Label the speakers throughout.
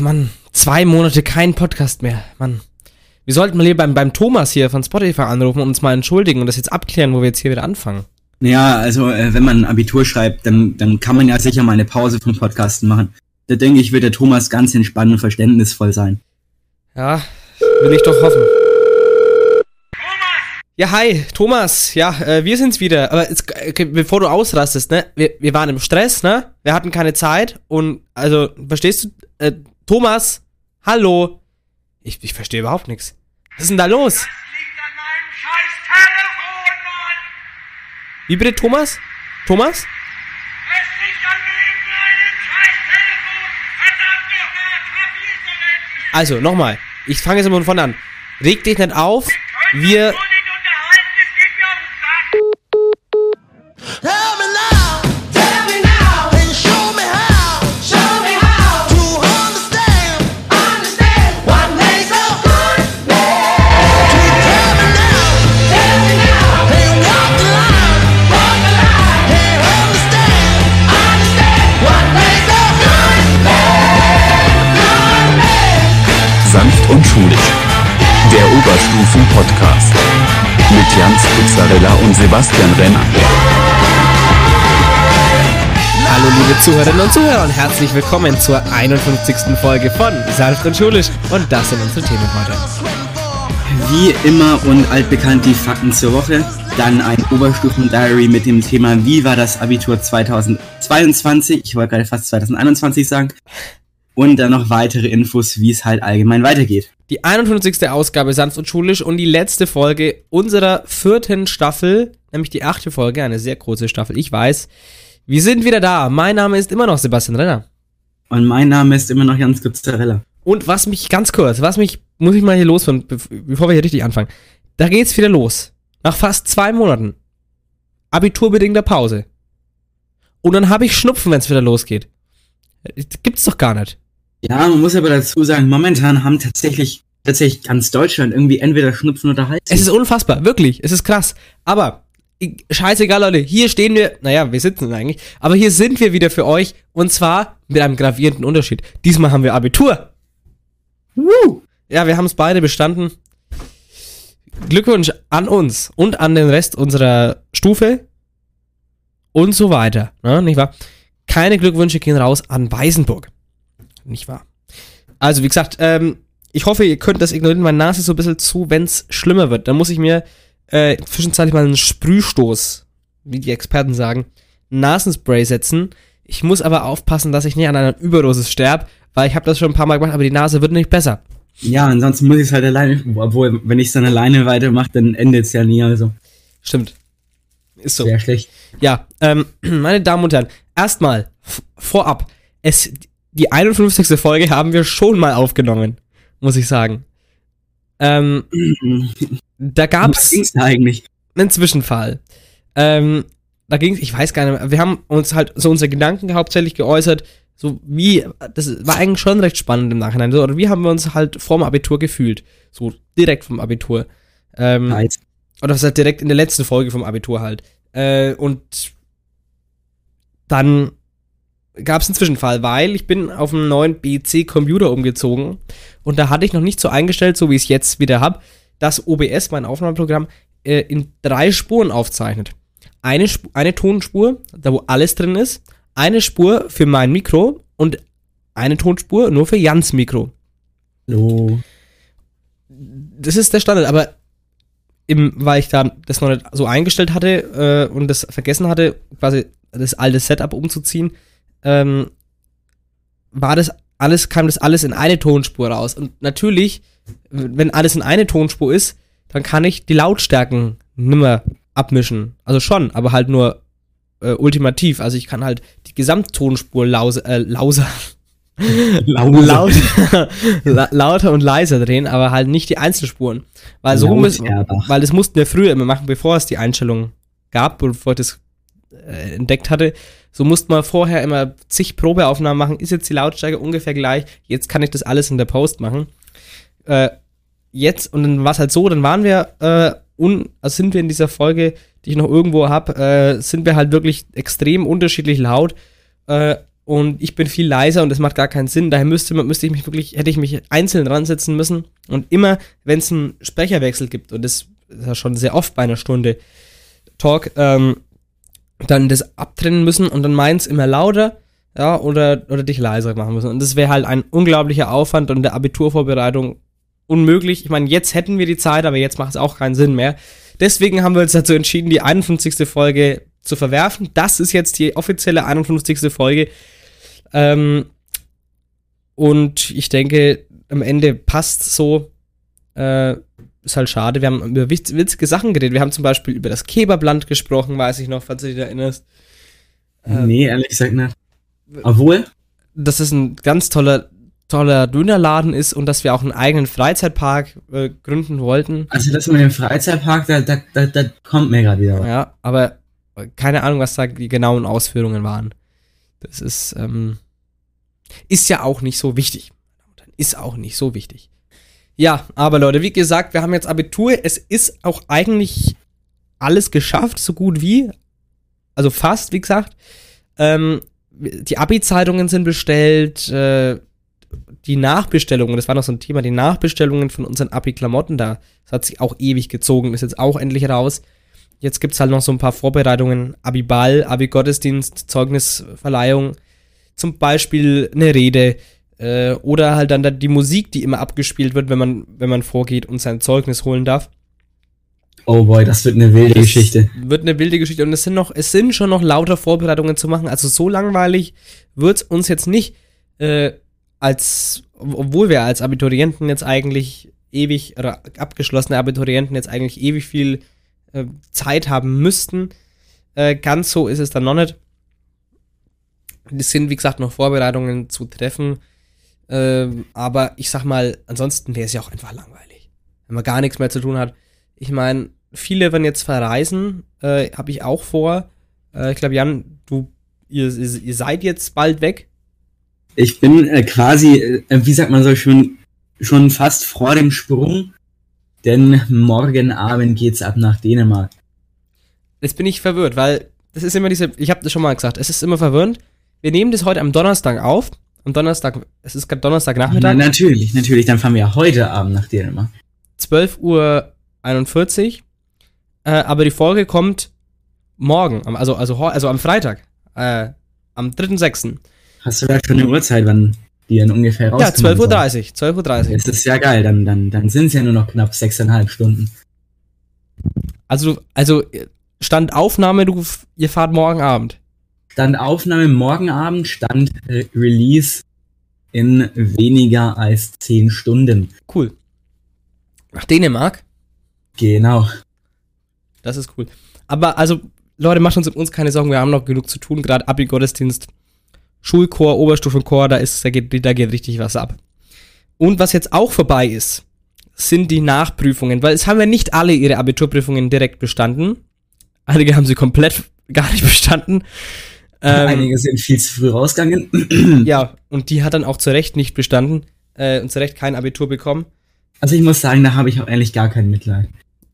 Speaker 1: Mann, zwei Monate kein Podcast mehr. Mann. Wir sollten mal hier beim, beim Thomas hier von Spotify anrufen und uns mal entschuldigen und das jetzt abklären, wo wir jetzt hier wieder anfangen.
Speaker 2: Ja, also äh, wenn man ein Abitur schreibt, dann, dann kann man ja sicher mal eine Pause vom Podcasten machen. Da denke ich, wird der Thomas ganz entspannt und verständnisvoll sein.
Speaker 1: Ja, will ich doch hoffen. Ja, hi, Thomas. Ja, äh, wir sind's wieder. Aber jetzt, okay, bevor du ausrastest, ne? Wir, wir waren im Stress, ne? Wir hatten keine Zeit und, also, verstehst du? Äh, Thomas, hallo. Ich, ich verstehe überhaupt nichts. Was ist denn da los?
Speaker 3: Das liegt an meinem scheiß Telefon, Mann!
Speaker 1: Wie bitte, Thomas? Thomas?
Speaker 3: Es liegt an scheiß Telefon! Verdammt nochmal!
Speaker 1: Also, nochmal. Ich fange jetzt mal von vorne an. Reg dich nicht auf.
Speaker 3: Können
Speaker 1: Wir.
Speaker 4: Schulisch. Der Oberstufen-Podcast. Mit Jans Pizzarella und Sebastian Renner.
Speaker 1: Hallo, liebe Zuhörerinnen und Zuhörer und herzlich willkommen zur 51. Folge von Sanft und Schulisch. Und das sind unsere Themen heute.
Speaker 2: Wie immer und altbekannt die Fakten zur Woche. Dann ein Oberstufen-Diary mit dem Thema Wie war das Abitur 2022? Ich wollte gerade fast 2021 sagen. Und dann noch weitere Infos, wie es halt allgemein weitergeht.
Speaker 1: Die 51. Ausgabe Sanft und Schulisch und die letzte Folge unserer vierten Staffel, nämlich die achte Folge, eine sehr große Staffel, ich weiß. Wir sind wieder da. Mein Name ist immer noch Sebastian Renner.
Speaker 2: Und mein Name ist immer noch Jans Pizzarella.
Speaker 1: Und was mich ganz kurz, was mich, muss ich mal hier losfinden, bev- bevor wir hier richtig anfangen. Da geht's wieder los. Nach fast zwei Monaten. Abiturbedingter Pause. Und dann habe ich Schnupfen, wenn es wieder losgeht. Das Gibt's doch gar nicht.
Speaker 2: Ja, man muss aber dazu sagen, momentan haben tatsächlich, tatsächlich ganz Deutschland irgendwie entweder Schnupfen oder Hals.
Speaker 1: Es ist unfassbar, wirklich. Es ist krass. Aber ich- scheißegal, Leute. Hier stehen wir. Naja, wir sitzen eigentlich. Aber hier sind wir wieder für euch. Und zwar mit einem gravierenden Unterschied. Diesmal haben wir Abitur. Woo! Ja, wir haben es beide bestanden. Glückwunsch an uns und an den Rest unserer Stufe. Und so weiter. Ne, nicht wahr? Keine Glückwünsche gehen raus an Weißenburg. Nicht wahr? Also, wie gesagt, ähm, ich hoffe, ihr könnt das ignorieren. Meine Nase ist so ein bisschen zu, wenn es schlimmer wird. Dann muss ich mir äh, zwischenzeitlich mal einen Sprühstoß, wie die Experten sagen, Nasenspray setzen. Ich muss aber aufpassen, dass ich nicht an einer Überdosis sterbe, weil ich habe das schon ein paar Mal gemacht, aber die Nase wird nicht besser.
Speaker 2: Ja, ansonsten muss ich es halt alleine, obwohl, wenn ich es dann alleine weitermache, dann endet es ja nie, also.
Speaker 1: Stimmt. Ist so.
Speaker 2: Sehr schlecht.
Speaker 1: Ja, ähm, meine Damen und Herren, erstmal vorab, es, die 51. Folge haben wir schon mal aufgenommen, muss ich sagen. Ähm, da
Speaker 2: Was
Speaker 1: gab's
Speaker 2: ging's da eigentlich?
Speaker 1: einen Zwischenfall. Ähm, da ging's, ich weiß gar nicht mehr, wir haben uns halt so unsere Gedanken hauptsächlich geäußert, so wie, das war eigentlich schon recht spannend im Nachhinein, so, oder wie haben wir uns halt vorm Abitur gefühlt, so direkt vom Abitur. Ähm,
Speaker 2: Nice.
Speaker 1: oder was halt direkt in der letzten Folge vom Abitur halt. Äh, und dann gab es einen Zwischenfall, weil ich bin auf einen neuen BC-Computer umgezogen und da hatte ich noch nicht so eingestellt, so wie ich es jetzt wieder habe, dass OBS, mein Aufnahmeprogramm, äh, in drei Spuren aufzeichnet. Eine, Sp eine Tonspur, da wo alles drin ist, eine Spur für mein Mikro und eine Tonspur nur für Jans Mikro
Speaker 2: Hallo.
Speaker 1: das ist der Standard, aber im, weil ich da das noch nicht so eingestellt hatte äh, und das vergessen hatte, quasi das alte Setup umzuziehen, ähm, war das alles, kam das alles in eine Tonspur raus. Und natürlich, wenn alles in eine Tonspur ist, dann kann ich die Lautstärken nimmer abmischen. Also schon, aber halt nur äh, ultimativ. Also ich kann halt die Gesamttonspur lause, äh, lauser, lauter, la- lauter und leiser drehen, aber halt nicht die Einzelspuren. Weil so müssen, weil das mussten wir früher immer machen, bevor es die Einstellung gab, bevor ich das äh, entdeckt hatte. So musste man vorher immer zig Probeaufnahmen machen. Ist jetzt die Lautstärke ungefähr gleich? Jetzt kann ich das alles in der Post machen. Äh, jetzt, und dann war es halt so, dann waren wir, äh, un, also sind wir in dieser Folge, die ich noch irgendwo habe, äh, sind wir halt wirklich extrem unterschiedlich laut. Äh, und ich bin viel leiser und das macht gar keinen Sinn. Daher müsste, müsste ich mich wirklich, hätte ich mich einzeln ransetzen müssen und immer, wenn es einen Sprecherwechsel gibt, und das ist ja schon sehr oft bei einer Stunde Talk, ähm, dann das abtrennen müssen und dann meins immer lauter, ja, oder, oder dich leiser machen müssen. Und das wäre halt ein unglaublicher Aufwand und der Abiturvorbereitung unmöglich. Ich meine, jetzt hätten wir die Zeit, aber jetzt macht es auch keinen Sinn mehr. Deswegen haben wir uns dazu entschieden, die 51. Folge zu verwerfen. Das ist jetzt die offizielle 51. Folge. Ähm, und ich denke, am Ende passt so. Äh, ist halt schade. Wir haben über witz- witzige Sachen geredet. Wir haben zum Beispiel über das Kebabland gesprochen, weiß ich noch, falls du dich erinnerst. Ähm,
Speaker 2: nee, ehrlich gesagt nicht. Obwohl,
Speaker 1: dass es ein ganz toller, toller Dönerladen ist und dass wir auch einen eigenen Freizeitpark äh, gründen wollten.
Speaker 2: also das mit dem Freizeitpark, da, da, da, da kommt mir gerade wieder was.
Speaker 1: Ja, aber keine Ahnung, was da die genauen Ausführungen waren. Das ist, ähm, ist ja auch nicht so wichtig. Ist auch nicht so wichtig. Ja, aber Leute, wie gesagt, wir haben jetzt Abitur. Es ist auch eigentlich alles geschafft, so gut wie. Also fast, wie gesagt. Ähm, die Abi-Zeitungen sind bestellt. Äh, die Nachbestellungen, das war noch so ein Thema, die Nachbestellungen von unseren Abi-Klamotten da. Das hat sich auch ewig gezogen, ist jetzt auch endlich raus. Jetzt gibt's halt noch so ein paar Vorbereitungen, Abi-Ball, Abi-Gottesdienst, Zeugnisverleihung, zum Beispiel eine Rede äh, oder halt dann da die Musik, die immer abgespielt wird, wenn man, wenn man vorgeht und sein Zeugnis holen darf.
Speaker 2: Oh boy, das wird eine wilde
Speaker 1: Das
Speaker 2: Geschichte.
Speaker 1: Wird eine wilde Geschichte und es sind noch, es sind schon noch lauter Vorbereitungen zu machen. Also so langweilig wird's uns jetzt nicht, äh, als, obwohl wir als Abiturienten jetzt eigentlich ewig, oder abgeschlossene Abiturienten jetzt eigentlich ewig viel äh, Zeit haben müssten. Äh, ganz so ist es dann noch nicht. Es sind, wie gesagt, noch Vorbereitungen zu treffen. Ähm, aber ich sag mal, ansonsten wäre es ja auch einfach langweilig. Wenn man gar nichts mehr zu tun hat. Ich meine, viele werden jetzt verreisen, äh, habe ich auch vor. Äh, ich glaube, Jan, du, ihr, ihr seid jetzt bald weg.
Speaker 2: Ich bin äh, quasi, äh, wie sagt man so schön, schon fast vor dem Sprung, denn morgen Abend geht's ab nach Dänemark.
Speaker 1: Jetzt bin ich verwirrt, weil das ist immer diese, ich habe das schon mal gesagt, es ist immer verwirrend. Wir nehmen das heute am Donnerstag auf. Am Donnerstag, es ist gerade
Speaker 2: Na,
Speaker 1: Donnerstagnachmittag,
Speaker 2: natürlich, natürlich, dann fahren wir ja heute Abend nach Dänemark.
Speaker 1: 12 Uhr 41. Äh, aber die Folge kommt morgen, also, also, also am Freitag, äh, am 3.6.
Speaker 2: Hast du da schon eine Uhrzeit, wann die dann ungefähr
Speaker 1: Ja,
Speaker 2: rauskommen
Speaker 1: 12.30 Uhr, 12.30 Uhr.
Speaker 2: Das ist ja geil, dann, dann, dann sind es ja nur noch knapp sechseinhalb Stunden.
Speaker 1: Also, also, Stand Aufnahme, du, ihr fahrt morgen Abend.
Speaker 2: Stand Aufnahme morgen Abend, Stand äh, Release in weniger als zehn Stunden.
Speaker 1: Cool. Nach Dänemark?
Speaker 2: Genau.
Speaker 1: Das ist cool. Aber also, Leute, macht uns um uns keine Sorgen, wir haben noch genug zu tun, gerade Abi-Gottesdienst, Schulchor, Oberstufenchor, da ist, da geht, da geht richtig was ab. Und was jetzt auch vorbei ist, sind die Nachprüfungen, weil es haben ja nicht alle ihre Abiturprüfungen direkt bestanden. Einige haben sie komplett gar nicht bestanden. Ähm,
Speaker 2: Einige sind viel zu früh rausgegangen.
Speaker 1: ja, und die hat dann auch zu Recht nicht bestanden äh, und zu Recht kein Abitur bekommen.
Speaker 2: Also ich muss sagen, da habe ich auch ehrlich gar kein Mitleid.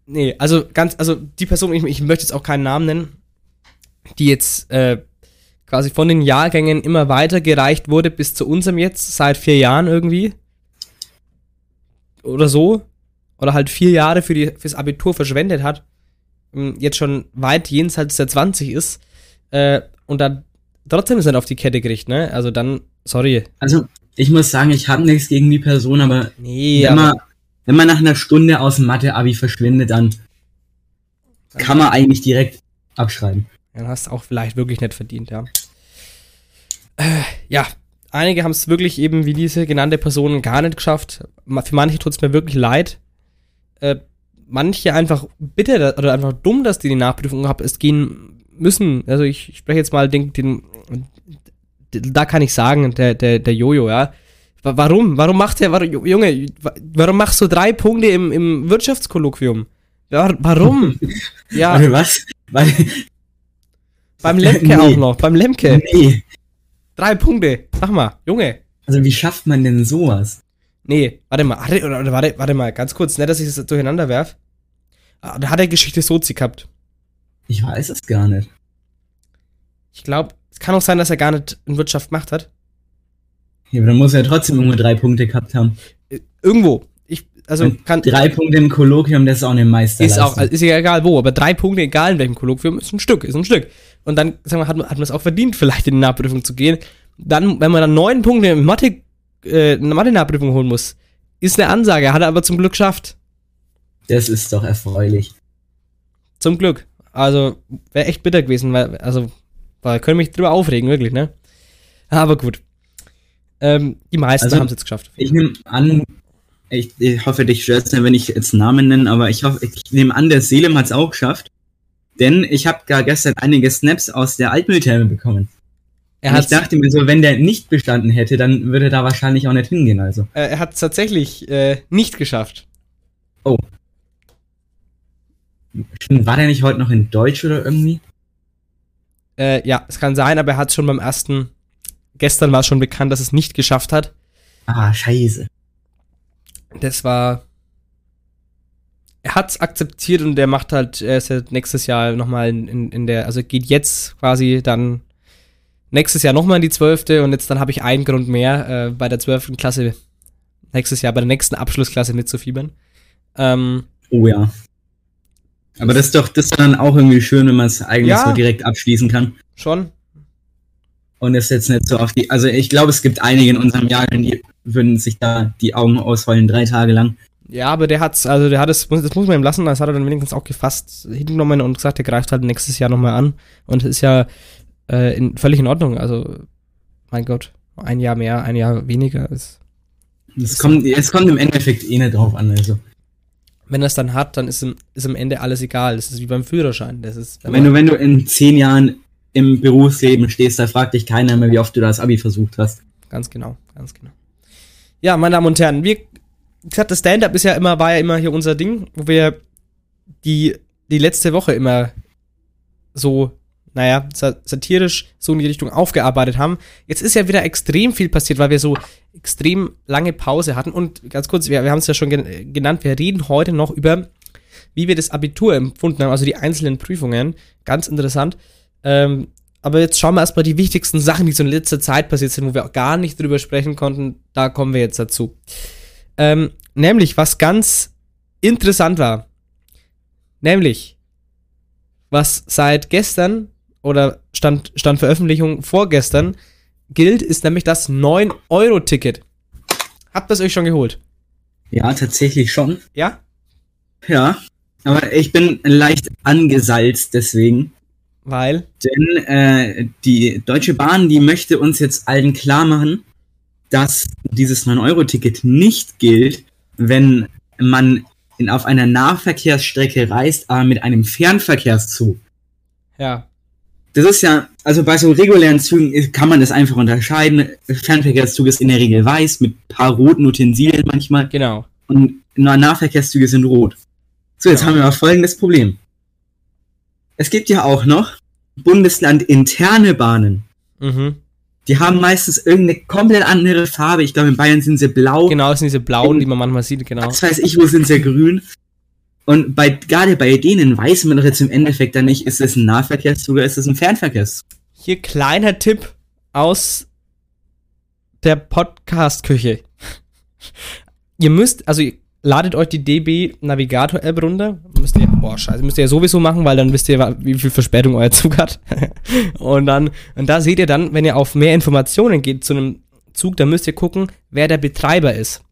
Speaker 1: Nee, also ganz, also die Person, ich, ich möchte jetzt auch keinen Namen nennen, die jetzt äh, quasi von den Jahrgängen immer weitergereicht wurde bis zu unserem jetzt, seit vier Jahren irgendwie. Oder so. Oder halt vier Jahre für die, fürs Abitur verschwendet hat. ähm, Jetzt schon weit jenseits der 20 ist. Äh, und dann trotzdem ist er auf die Kette gerichtet, ne? Also dann, sorry.
Speaker 2: Also ich muss sagen, ich habe nichts gegen die Person, aber
Speaker 1: Nee,
Speaker 2: wenn,
Speaker 1: aber,
Speaker 2: man, wenn man nach einer Stunde aus dem Mathe-Abi verschwindet, dann kann man eigentlich direkt abschreiben.
Speaker 1: Dann hast du auch vielleicht wirklich nicht verdient, ja. Äh, ja, einige haben es wirklich eben wie diese genannte Person gar nicht geschafft. Für manche tut es mir wirklich leid. Äh, manche einfach bitter oder einfach dumm, dass die die Nachprüfung hab, es gehen müssen. Also ich, spreche jetzt mal den, den, da kann ich sagen, der, der, der Jojo, ja. Wa- Warum? Warum macht der, warum, Junge, wa- warum machst du drei Punkte im, im Wirtschaftskolloquium? Ja, warum? ja,
Speaker 2: Warte, was? Warte,
Speaker 1: beim Lemke
Speaker 2: Nee.
Speaker 1: auch noch, beim Lemke.
Speaker 2: nee.
Speaker 1: Drei Punkte. Sag mal, Junge.
Speaker 2: Also wie schafft man denn sowas?
Speaker 1: Nee, warte mal. Hatte, oder, warte, warte mal, ganz kurz, nicht, dass ich das durcheinander werf. Ah, Da hat er Geschichte Sozi gehabt.
Speaker 2: Ich weiß es gar nicht.
Speaker 1: Ich glaube, Es kann auch sein, dass er gar nicht in Wirtschaft gemacht hat.
Speaker 2: Ja, aber dann muss er trotzdem irgendwo drei Punkte gehabt haben.
Speaker 1: Äh, Irgendwo. Ich, also
Speaker 2: Und
Speaker 1: kann.
Speaker 2: drei Punkte im Kolloquium, das ist auch eine Meisterleistung.
Speaker 1: Ist auch, ist ja egal wo, aber drei Punkte, egal in welchem Kolloquium, ist ein Stück, ist ein Stück. Und dann, sagen wir, hat man, hat man es auch verdient, vielleicht in die Nachprüfung zu gehen. Dann, wenn man dann neun Punkte in Mathe, äh, in der Mathe-Nachprüfung holen muss, ist eine Ansage, hat er aber zum Glück geschafft.
Speaker 2: das ist doch erfreulich.
Speaker 1: Zum Glück. Also, wäre echt bitter gewesen, weil, also, weil können mich drüber aufregen, wirklich, ne? Aber gut. Ähm, die meisten
Speaker 2: Also,
Speaker 1: haben es jetzt geschafft.
Speaker 2: Ich nehme an, ich, ich hoffe, dich stört nicht, wenn ich jetzt Namen nenne, aber ich hoffe, ich nehme an, der Selim hat es auch geschafft. Denn ich habe gar gestern einige Snaps aus der Altmülltherme bekommen.
Speaker 1: Er hat
Speaker 2: ich dachte mir so, wenn der nicht bestanden hätte, dann würde er da wahrscheinlich auch nicht hingehen. Also.
Speaker 1: äh, er hat's tatsächlich äh, nicht geschafft.
Speaker 2: Oh. War der nicht heute noch in Deutsch oder irgendwie?
Speaker 1: Äh, ja, es kann sein, aber er hat schon beim ersten. Gestern war schon bekannt, dass es nicht geschafft hat.
Speaker 2: Ah, scheiße.
Speaker 1: Das war. Er hat's akzeptiert und er macht halt, er ist ja nächstes Jahr nochmal in, in, in der, also geht jetzt quasi dann nächstes Jahr nochmal in die zwölfte und jetzt dann habe ich einen Grund mehr, äh, bei der zwölften Klasse nächstes Jahr bei der nächsten Abschlussklasse mitzufiebern. Ähm,
Speaker 2: Oh ja. Aber das ist doch, das ist dann auch irgendwie schön, wenn man es eigentlich
Speaker 1: Ja.
Speaker 2: so direkt abschließen kann.
Speaker 1: schon.
Speaker 2: Und es jetzt nicht so auf die. Also ich glaube, es gibt einige in unserem Jahrgang, die würden sich da die Augen ausheulen, drei Tage lang.
Speaker 1: Ja, aber der hat's, also der hat es, das muss man ihm lassen, das hat er dann wenigstens auch gefasst hingenommen und gesagt, der greift halt nächstes Jahr nochmal an. Und es ist ja äh, in, völlig in Ordnung. Also, mein Gott, ein Jahr mehr, ein Jahr weniger ist.
Speaker 2: Es kommt, es kommt im Endeffekt eh nicht drauf an. Also.
Speaker 1: Wenn er es dann hat, dann ist, im, ist am Ende alles egal. Das ist wie beim Führerschein. Das ist,
Speaker 2: Wenn du, wenn du in zehn Jahren im Berufsleben stehst, da fragt dich keiner mehr, wie oft du das Abi versucht hast.
Speaker 1: Ganz genau, ganz genau. Ja, meine Damen und Herren, wir, gesagt, das Stand-up ist ja immer, war ja immer hier unser Ding, wo wir die, die letzte Woche immer so, naja, sa- satirisch so in die Richtung aufgearbeitet haben. Jetzt ist ja wieder extrem viel passiert, weil wir so extrem lange Pause hatten. Und ganz kurz, wir, wir haben es ja schon gen genannt, wir reden heute noch über, wie wir das Abitur empfunden haben, also die einzelnen Prüfungen. Ganz interessant. Ähm, aber jetzt schauen wir erstmal die wichtigsten Sachen, die so in letzter Zeit passiert sind, wo wir auch gar nicht drüber sprechen konnten. Da kommen wir jetzt dazu. Ähm, nämlich, was ganz interessant war. Nämlich, was seit gestern oder stand, stand Veröffentlichung vorgestern gilt, ist nämlich das 9-Euro-Ticket. Habt ihr es euch schon geholt?
Speaker 2: Ja, tatsächlich schon.
Speaker 1: Ja?
Speaker 2: Ja. Aber ich bin leicht angesalzt deswegen.
Speaker 1: Weil?
Speaker 2: Denn äh, die Deutsche Bahn, die möchte uns jetzt allen klar machen, dass dieses 9-Euro-Ticket nicht gilt, wenn man in, auf einer Nahverkehrsstrecke reist, aber mit einem Fernverkehrszug.
Speaker 1: Ja.
Speaker 2: Das ist ja, also bei so regulären Zügen ist- kann man das einfach unterscheiden. Fernverkehrszug ist in der Regel weiß, mit paar roten Utensilien manchmal.
Speaker 1: Genau.
Speaker 2: Und Na- Nahverkehrszüge sind rot. So, jetzt
Speaker 1: Ja.
Speaker 2: haben wir aber folgendes Problem. Es gibt ja auch noch bundeslandinterne Bahnen.
Speaker 1: Mhm.
Speaker 2: Die haben meistens irgendeine komplett andere Farbe. Ich glaube, in Bayern sind sie blau.
Speaker 1: Genau, sind diese blauen, die man manchmal sieht, genau.
Speaker 2: Was weiß ich, wo sind sie grün. Und bei, gerade bei denen weiß man doch jetzt im Endeffekt dann nicht, ist es ein Nahverkehrszug oder ist es ein Fernverkehrszug.
Speaker 1: Hier kleiner Tipp aus der Podcast-Küche. ihr müsst, also ihr ladet euch die DB Navigator App runter. Müsst ihr, boah, scheiße, müsst ihr ja sowieso machen, weil dann wisst ihr, wie viel Verspätung euer Zug hat. und dann, und da seht ihr dann, wenn ihr auf mehr Informationen geht zu einem Zug, dann müsst ihr gucken, wer der Betreiber ist.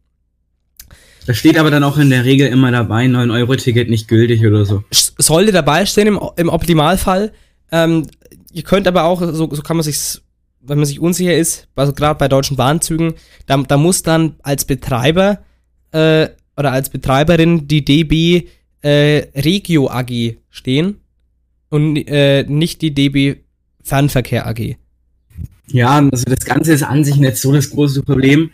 Speaker 2: Da steht aber dann auch in der Regel immer dabei, 9-Euro-Ticket nicht gültig oder so.
Speaker 1: Sollte dabei stehen im, im Optimalfall. Ähm, ihr könnt aber auch, so, so kann man sich, wenn man sich unsicher ist, also gerade bei deutschen Bahnzügen, da, da muss dann als Betreiber äh, oder als Betreiberin die DB äh, Regio AG stehen und äh, nicht die DB Fernverkehr AG.
Speaker 2: Ja, also das Ganze ist an sich nicht so das große Problem.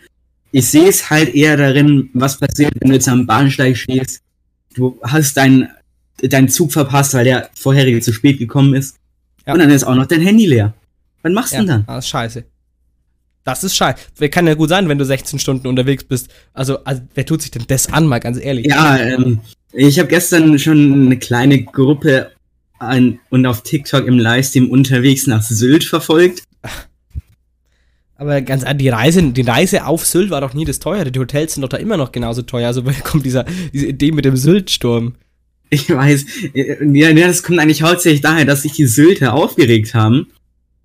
Speaker 2: Ich sehe es halt eher darin, was passiert, wenn du jetzt am Bahnsteig stehst. Du hast deinen deinen Zug verpasst, weil der vorherige zu spät gekommen ist.
Speaker 1: Ja.
Speaker 2: Und dann ist auch noch dein Handy leer. Was machst du denn dann?
Speaker 1: das ist scheiße. Das ist scheiße. Kann ja gut sein, wenn du 16 Stunden unterwegs bist. Also, also wer tut sich denn das an, mal ganz ehrlich?
Speaker 2: Ja, ähm, ich habe gestern schon eine kleine Gruppe an, und auf TikTok im Livestream unterwegs nach Sylt verfolgt.
Speaker 1: Aber ganz die Reise, die Reise auf Sylt war doch nie das teure. Die Hotels sind doch da immer noch genauso teuer. Also woher kommt dieser, diese Idee mit dem Syltsturm?
Speaker 2: Ich weiß, äh, ja, ja, das kommt eigentlich hauptsächlich daher, dass sich die Sylter aufgeregt haben.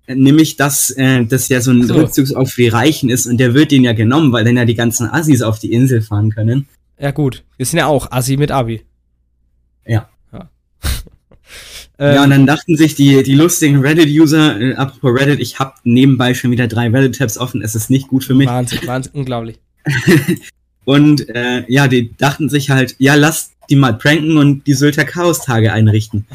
Speaker 2: Äh, Nämlich, dass äh, das ja so ein
Speaker 1: So.
Speaker 2: Rückzugsort für die Reichen ist und der wird denen ja genommen, weil dann ja die ganzen Assis auf die Insel fahren können.
Speaker 1: Ja gut, wir sind ja auch Assi mit Abi.
Speaker 2: Ja.
Speaker 1: Ja,
Speaker 2: ja,
Speaker 1: ähm,
Speaker 2: und dann dachten sich die, die lustigen Reddit-User, äh, apropos Reddit, ich habe nebenbei schon wieder drei Reddit-Tabs offen, es ist nicht gut für mich.
Speaker 1: Wahnsinn, Wahnsinn, unglaublich.
Speaker 2: Und äh, ja, die dachten sich halt, ja, lass die mal pranken und die Sylter Chaos-Tage einrichten.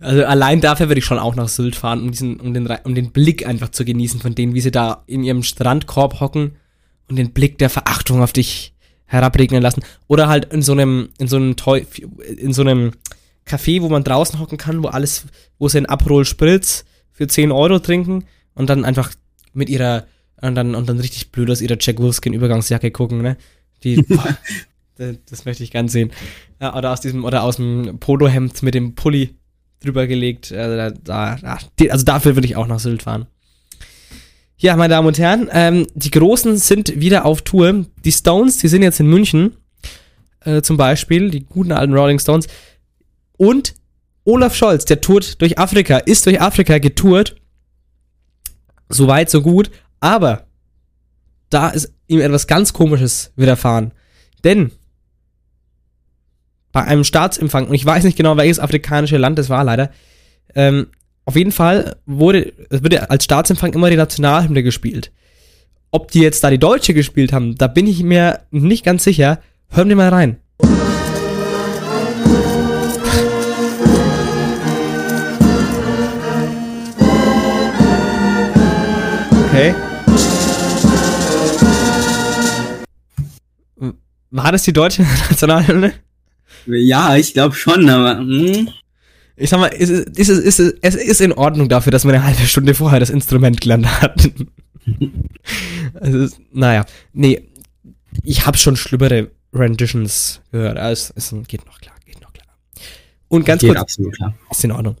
Speaker 1: Also allein dafür würde ich schon auch nach Sylt fahren, um diesen, um den, um den Blick einfach zu genießen von denen, wie sie da in ihrem Strandkorb hocken und den Blick der Verachtung auf dich herabregnen lassen. Oder halt in so einem, in so einem Toy, in so einem Café, wo man draußen hocken kann, wo alles, wo sie einen Aperol Spritz für 10 Euro trinken und dann einfach mit ihrer, und dann, und dann richtig blöd aus ihrer Jack Wolfskin Übergangsjacke gucken, ne? Die, boah, das, das möchte ich gern sehen. Ja, oder aus diesem, oder aus dem Polohemd mit dem Pulli drüber gelegt. Also, da, also dafür würde ich auch nach Sylt fahren. Ja, meine Damen und Herren, ähm, die Großen sind wieder auf Tour. Die Stones, die sind jetzt in München, äh, zum Beispiel, die guten alten Rolling Stones. Und Olaf Scholz, der tourt durch Afrika, ist durch Afrika getourt. So weit, so gut. Aber da ist ihm etwas ganz Komisches widerfahren. Denn bei einem Staatsempfang, und ich weiß nicht genau, welches afrikanische Land das war leider, ähm, auf jeden Fall wurde, es wurde als Staatsempfang immer die Nationalhymne gespielt. Ob die jetzt da die Deutsche gespielt haben, da bin ich mir nicht ganz sicher. Hören wir mal rein. War das die deutsche Nationalhymne?
Speaker 2: Ja, ich glaube schon, aber hm,
Speaker 1: Ich sag mal, es- ist, es- ist, es- ist in Ordnung dafür, dass man eine halbe Stunde vorher das Instrument gelernt hat. es ist, naja, nee, ich habe schon schlimmere Renditions gehört. Also, es, geht noch klar, geht noch klar. Und ganz
Speaker 2: geht
Speaker 1: kurz,
Speaker 2: absolut klar.
Speaker 1: ist in Ordnung.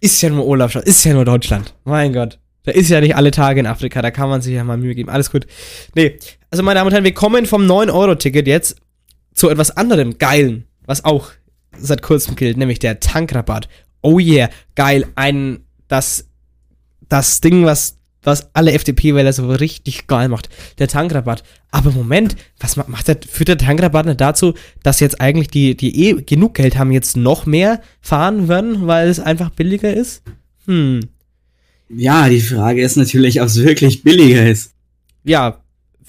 Speaker 1: Ist ja nur Olaf ist ja nur Deutschland. Mein Gott. Der ist ja nicht alle Tage in Afrika, da kann man sich ja mal Mühe geben. Alles gut. Nee, also meine Damen und Herren, wir kommen vom 9-Euro-Ticket jetzt zu etwas anderem Geilen, was auch seit kurzem gilt, nämlich der Tankrabatt. Oh yeah, geil. Ein, das, das Ding, was, was alle FDP-Wähler so richtig geil macht. Der Tankrabatt. Aber Moment, was ma- macht der, führt der Tankrabatt nicht dazu, dass jetzt eigentlich die, die eh genug Geld haben, jetzt noch mehr fahren würden, weil es einfach billiger ist? Hm.
Speaker 2: Ja, die Frage ist natürlich, ob es wirklich billiger ist.
Speaker 1: ja,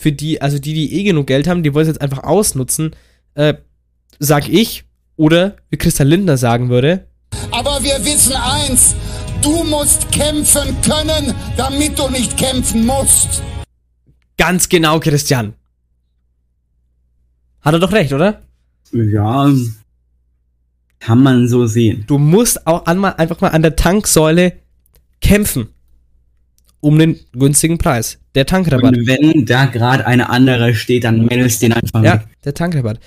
Speaker 1: für die, also die, die eh genug Geld haben, die wollen es jetzt einfach ausnutzen, äh, sag ich, oder wie Christa Lindner sagen würde,
Speaker 5: Aber wir wissen eins, du musst kämpfen können, damit du nicht kämpfen musst.
Speaker 1: ganz genau, Christian. Hat er doch recht, oder?
Speaker 2: Ja, kann man so sehen.
Speaker 1: Du musst auch einmal, einfach mal an der Tanksäule kämpfen. Um den günstigen Preis. Der Tankrabatt.
Speaker 2: Und wenn da gerade eine andere steht, dann meldest den einfach
Speaker 1: Ja, der Tankrabatt.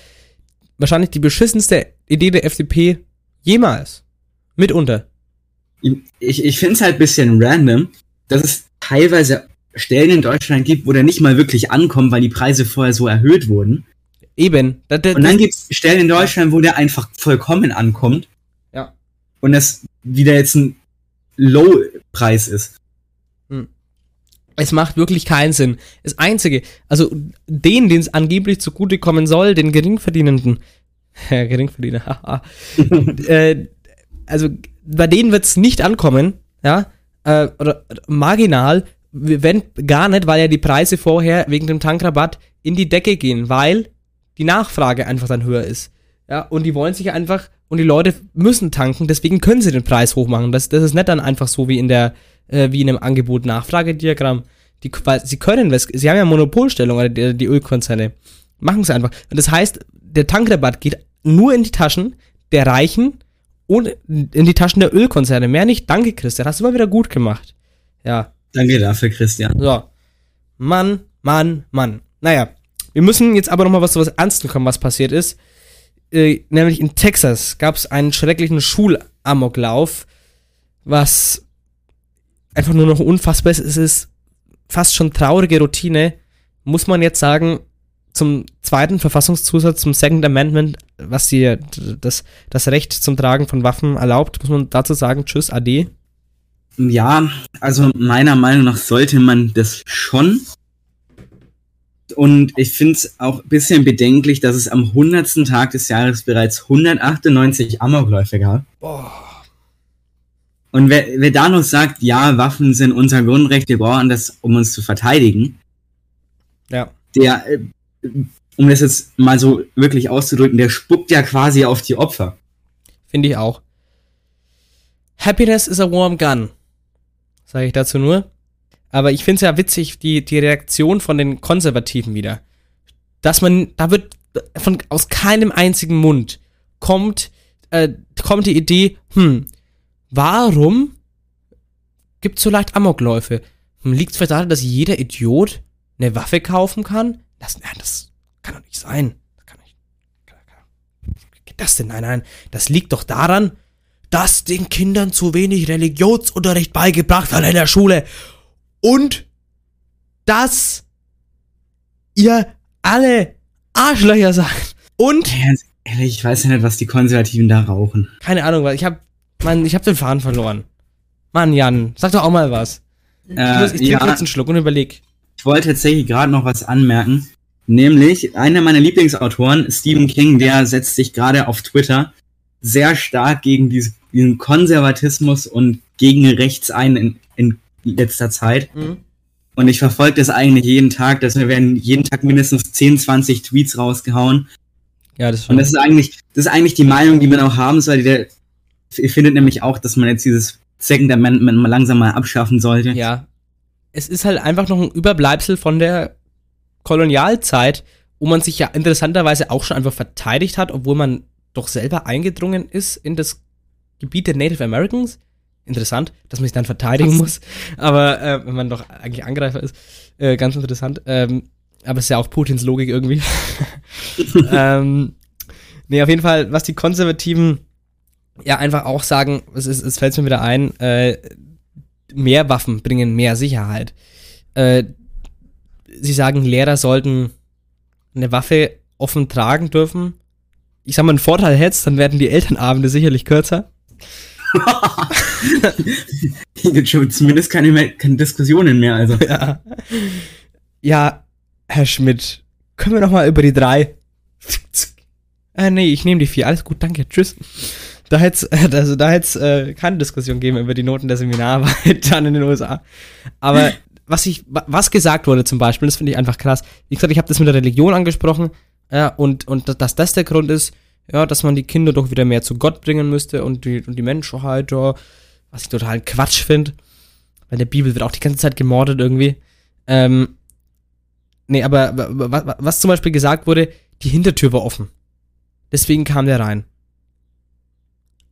Speaker 1: Wahrscheinlich die beschissenste Idee der FDP jemals. Mitunter.
Speaker 2: Ich, ich finde es halt ein bisschen random, dass es teilweise Stellen in Deutschland gibt, wo der nicht mal wirklich ankommt, weil die Preise vorher so erhöht wurden.
Speaker 1: Eben. Da, da,
Speaker 2: Und dann gibt es Stellen in Deutschland, wo der einfach vollkommen ankommt
Speaker 1: ja.
Speaker 2: und das wieder jetzt ein Low-Preis ist.
Speaker 1: Es macht wirklich keinen Sinn. Das Einzige, also denen, denen es angeblich zugutekommen soll, den Geringverdienenden, Geringverdiener, haha, äh, also bei denen wird es nicht ankommen, ja, äh, oder marginal, wenn gar nicht, weil ja die Preise vorher wegen dem Tankrabatt in die Decke gehen, weil die Nachfrage einfach dann höher ist. Ja, und die wollen sich einfach, und die Leute müssen tanken, deswegen können sie den Preis hochmachen. Das, das ist nicht dann einfach so wie in der, äh, wie in einem Angebot-Nachfragediagramm. Die, weil sie können, sie haben ja Monopolstellung, oder die, die Ölkonzerne. Machen sie einfach. Und das heißt, der Tankrabatt geht nur in die Taschen der Reichen und in die Taschen der Ölkonzerne. Mehr nicht. Danke, Christian. Hast du mal wieder gut gemacht. Ja.
Speaker 2: Danke dafür, Christian.
Speaker 1: So. Mann, Mann, Mann. Naja, wir müssen jetzt aber nochmal was zu was Ernstem kommen, was passiert ist. Äh, nämlich in Texas gab es einen schrecklichen Schulamoklauf, was einfach nur noch unfassbar ist. Es ist fast schon traurige Routine, muss man jetzt sagen, zum zweiten Verfassungszusatz, zum Second Amendment, was dir das, das Recht zum Tragen von Waffen erlaubt, muss man dazu sagen, tschüss, ade.
Speaker 2: Ja, also meiner Meinung nach sollte man das schon. Und ich finde es auch ein bisschen bedenklich, dass es am 100. Tag des Jahres bereits 198 Amokläufe gab. Und wer, wer da noch sagt, ja, Waffen sind unser Grundrecht, wir brauchen das, um uns zu verteidigen,
Speaker 1: Ja.
Speaker 2: der, äh, um das jetzt mal so wirklich auszudrücken, der spuckt ja quasi auf die Opfer.
Speaker 1: Finde ich auch. Happiness is a warm gun. Sage ich dazu nur. Aber ich finde es ja witzig, die, die Reaktion von den Konservativen wieder. Dass man, da wird von, aus keinem einzigen Mund kommt, äh, kommt die Idee, hm, warum gibt es so leicht Amokläufe? Hm, Liegt es vielleicht daran, dass jeder Idiot eine Waffe kaufen kann? Das, nein, das kann doch nicht sein. Das kann nicht. Kann, geht das denn? Nein, nein. Das liegt doch daran, dass den Kindern zu wenig Religionsunterricht beigebracht wird in der Schule. Und dass ihr alle Arschlöcher seid. Und
Speaker 2: Ganz ehrlich, ich weiß ja nicht, was die Konservativen da rauchen.
Speaker 1: keine Ahnung, weil ich hab, Mann, ich hab den Faden verloren. Mann, Jan, sag doch auch mal was. Ich,
Speaker 2: Äh,
Speaker 1: ich trinke
Speaker 2: ja,
Speaker 1: jetzt einen Schluck und überleg.
Speaker 2: ich wollte tatsächlich gerade noch was anmerken. Nämlich, einer meiner Lieblingsautoren, Stephen King, der setzt sich gerade auf Twitter sehr stark gegen diese, diesen Konservatismus und gegen rechts ein in, in letzter Zeit.
Speaker 1: Mhm.
Speaker 2: Und ich verfolge das eigentlich jeden Tag. dass wir werden jeden Tag mindestens 10, 20 Tweets rausgehauen.
Speaker 1: Ja, das ist
Speaker 2: Und das ist eigentlich, das ist eigentlich die Meinung, die man auch haben sollte. Der ihr findet nämlich auch, dass man jetzt dieses Second Amendment mal langsam mal abschaffen sollte.
Speaker 1: Ja. Es ist halt einfach noch ein Überbleibsel von der Kolonialzeit, wo man sich ja interessanterweise auch schon einfach verteidigt hat, obwohl man doch selber eingedrungen ist in das Gebiet der Native Americans. Interessant, dass man sich dann verteidigen muss. Aber äh, wenn man doch eigentlich Angreifer ist, äh, ganz interessant. Ähm, aber es ist ja auch Putins Logik irgendwie. ähm, nee, auf jeden Fall, was die Konservativen ja einfach auch sagen, es, ist, es fällt mir wieder ein, äh, mehr Waffen bringen mehr Sicherheit. Äh, sie sagen, Lehrer sollten eine Waffe offen tragen dürfen. Ich sag mal, einen Vorteil hätt's, dann werden die Elternabende sicherlich kürzer.
Speaker 2: Hier gibt schon zumindest keine, mehr, keine Diskussionen mehr. Also.
Speaker 1: Ja. Ja, Herr Schmidt, können wir noch mal über die drei? Äh, nee, ich nehme die vier. Alles gut, danke, tschüss. Da hätte also da hätt's, äh, keine Diskussion geben über die Noten der Seminararbeit dann in den USA. Aber was ich, wa- was gesagt wurde zum Beispiel, das finde ich einfach krass. Wie gesagt, ich habe das mit der Religion angesprochen, ja, und, und dass das der Grund ist, ja, dass man die Kinder doch wieder mehr zu Gott bringen müsste und die, und die Menschheit, ja, was ich total Quatsch finde. Weil in der Bibel wird auch die ganze Zeit gemordet irgendwie. Ähm, nee, aber was, was zum Beispiel gesagt wurde, die Hintertür war offen. Deswegen kam der rein.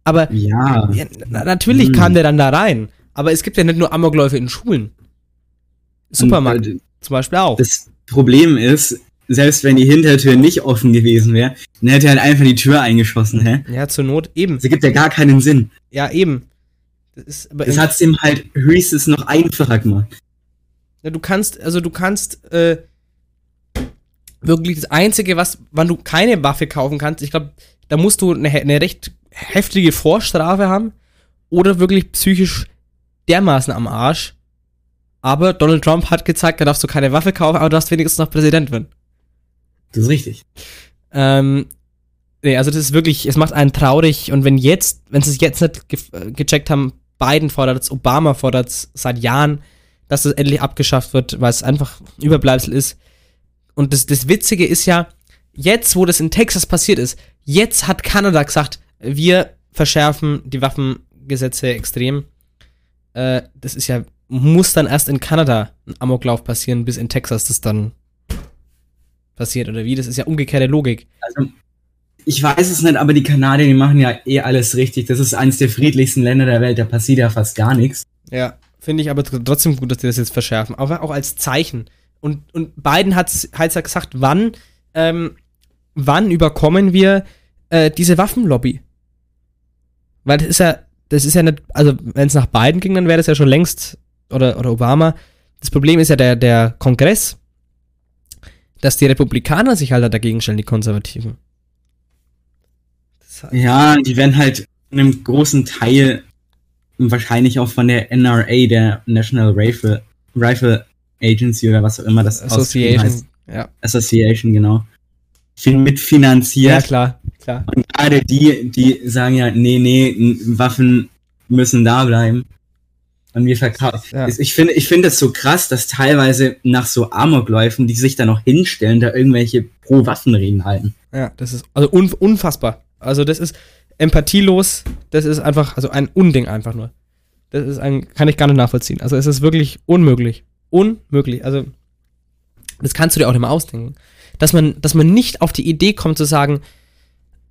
Speaker 1: Aber
Speaker 2: Ja.
Speaker 1: na, natürlich
Speaker 2: Hm.
Speaker 1: kam der dann da rein. Aber es gibt ja nicht nur Amokläufe in Schulen. Supermarkt
Speaker 2: Und, äh,
Speaker 1: zum Beispiel auch.
Speaker 2: Das Problem ist, selbst wenn die Hintertür nicht offen gewesen wäre, dann hätte er halt einfach die Tür eingeschossen, hä?
Speaker 1: Ja, zur Not eben.
Speaker 2: Das ergibt ja gar keinen Sinn.
Speaker 1: Ja, eben. Das
Speaker 2: Das
Speaker 1: im-
Speaker 2: hat's ihm halt höchstens noch einfacher gemacht.
Speaker 1: Ja, du kannst, also du kannst äh, wirklich das Einzige, was, wann du keine Waffe kaufen kannst, ich glaube, da musst du eine, eine recht heftige Vorstrafe haben oder wirklich psychisch dermaßen am Arsch. Aber Donald Trump hat gezeigt, da darfst du keine Waffe kaufen, aber du darfst wenigstens noch Präsident werden.
Speaker 2: Das ist richtig.
Speaker 1: Ähm, nee, also das ist wirklich, es macht einen traurig und wenn jetzt, wenn sie es jetzt nicht ge äh, gecheckt haben, Biden fordert es, Obama fordert es seit Jahren, dass es endlich abgeschafft wird, weil es einfach ein Überbleibsel ist. Und das, das Witzige ist ja, jetzt, wo das in Texas passiert ist, jetzt hat Kanada gesagt, wir verschärfen die Waffengesetze extrem. Äh, das ist ja, muss dann erst in Kanada ein Amoklauf passieren, bis in Texas das dann passiert, oder wie? Das ist ja umgekehrte Logik.
Speaker 2: Also, ich weiß es nicht, aber die Kanadier, die machen ja eh alles richtig. Das ist eines der friedlichsten Länder der Welt, da passiert ja fast gar nichts.
Speaker 1: Ja, finde ich aber tr- trotzdem gut, dass die das jetzt verschärfen. Aber auch als Zeichen. Und, und Biden hat ja gesagt, wann, ähm, wann überkommen wir äh, diese Waffenlobby. Weil das ist ja, das ist ja nicht, also wenn es nach Biden ging, dann wäre das ja schon längst, oder, oder Obama. Das Problem ist ja der, der Kongress, dass die Republikaner sich halt dagegen stellen, die Konservativen. Das,
Speaker 2: Ja, die werden halt in einem großen Teil wahrscheinlich auch von der NRA, der National Rifle, Rifle Agency oder was auch immer das ausgeschrieben heißt.
Speaker 1: Association. Ja.
Speaker 2: Association, genau. Viel mitfinanziert.
Speaker 1: ja, klar, klar.
Speaker 2: Und gerade die, die sagen ja, nee, nee, Waffen müssen da bleiben. Und wir verkaufen.
Speaker 1: Ja.
Speaker 2: Ich finde, ich finde das so krass, dass teilweise nach so Amokläufen, die sich da noch hinstellen, da irgendwelche Pro-Waffen-Reden halten.
Speaker 1: Ja, das ist also un, unfassbar. Also das ist empathielos, das ist einfach, also ein Unding einfach nur. Das ist ein, kann ich gar nicht nachvollziehen. Also es ist wirklich unmöglich. Unmöglich. Also, das kannst du dir auch nicht mehr ausdenken. Dass man, dass man nicht auf die Idee kommt zu sagen,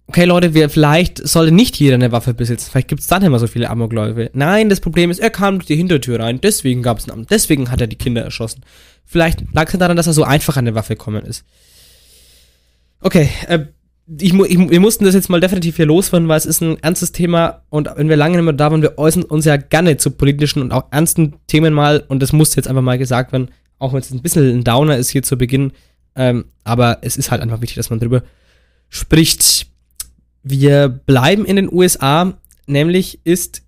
Speaker 1: okay Leute, wir, vielleicht sollte nicht jeder eine Waffe besitzen. Vielleicht gibt es dann immer so viele Amokläufe. Nein, das Problem ist, er kam durch die Hintertür rein, deswegen gab es einen Am deswegen hat er die Kinder erschossen. Vielleicht lag es daran, dass er so einfach an eine Waffe gekommen ist. Okay, äh, ich, ich, wir mussten das jetzt mal definitiv hier loswerden, weil es ist ein ernstes Thema und wenn wir lange nicht mehr da waren, wir äußern uns ja gerne zu politischen und auch ernsten Themen mal und das muss jetzt einfach mal gesagt werden, auch wenn es ein bisschen ein Downer ist hier zu Beginn, ähm, aber es ist halt einfach wichtig, dass man drüber spricht. Wir bleiben in den USA, nämlich ist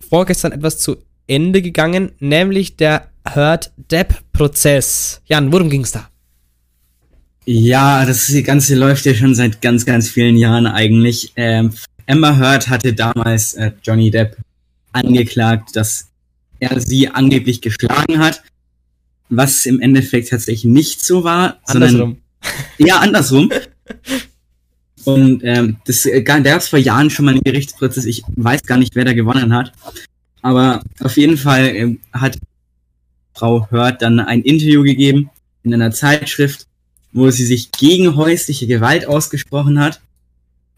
Speaker 1: vorgestern etwas zu Ende gegangen, nämlich der Heard-Depp-Prozess. Jan, worum ging es da?
Speaker 2: Ja, das Ganze läuft ja schon seit ganz, ganz vielen Jahren eigentlich. Ähm, Amber Heard hatte damals äh, Johnny Depp angeklagt, dass er sie angeblich geschlagen hat, was im Endeffekt tatsächlich nicht so war, sondern
Speaker 1: Andersrum.
Speaker 2: ja andersrum. Und ähm, das äh, gab es vor Jahren schon mal einen Gerichtsprozess. Ich weiß gar nicht, wer da gewonnen hat. Aber auf jeden Fall ähm, hat Frau Heard dann ein Interview gegeben in einer Zeitschrift, wo sie sich gegen häusliche Gewalt ausgesprochen hat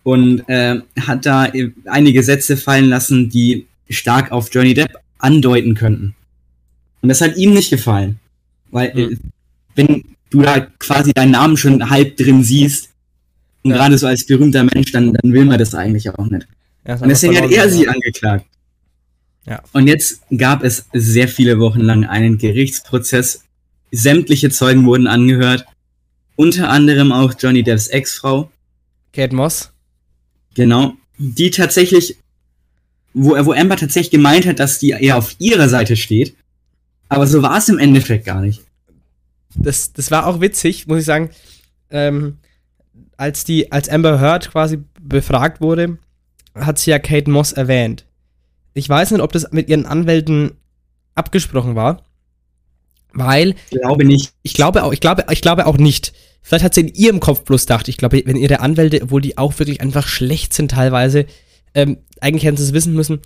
Speaker 2: und äh, hat da äh, einige Sätze fallen lassen, die stark auf Johnny Depp andeuten könnten. Und das hat ihm nicht gefallen. Weil, äh,
Speaker 1: Hm.
Speaker 2: wenn du da quasi deinen Namen schon halb drin siehst, und
Speaker 1: Ja.
Speaker 2: gerade so als berühmter Mensch, dann, dann will man das eigentlich auch nicht.
Speaker 1: Ja,
Speaker 2: Und deswegen hat er sie angeklagt.
Speaker 1: Ja.
Speaker 2: Und jetzt gab es sehr viele Wochen lang einen Gerichtsprozess. Sämtliche Zeugen wurden angehört. Unter anderem auch Johnny Depps Ex-Frau.
Speaker 1: Kate Moss.
Speaker 2: Genau. Die tatsächlich, wo, wo Amber tatsächlich gemeint hat, dass die eher auf ihrer Seite steht. Aber so war es im Endeffekt gar nicht.
Speaker 1: Das, das war auch witzig, muss ich sagen. Ähm, als die, als Amber Heard quasi befragt wurde, hat sie ja Kate Moss erwähnt. Ich weiß nicht, ob das mit ihren Anwälten abgesprochen war, weil
Speaker 2: Ich glaube nicht.
Speaker 1: ich glaube auch, ich glaube, ich glaube auch nicht. Vielleicht hat sie in ihrem Kopf bloß gedacht, ich glaube, wenn ihre Anwälte, obwohl die auch wirklich einfach schlecht sind teilweise, ähm, eigentlich hätten sie es wissen müssen,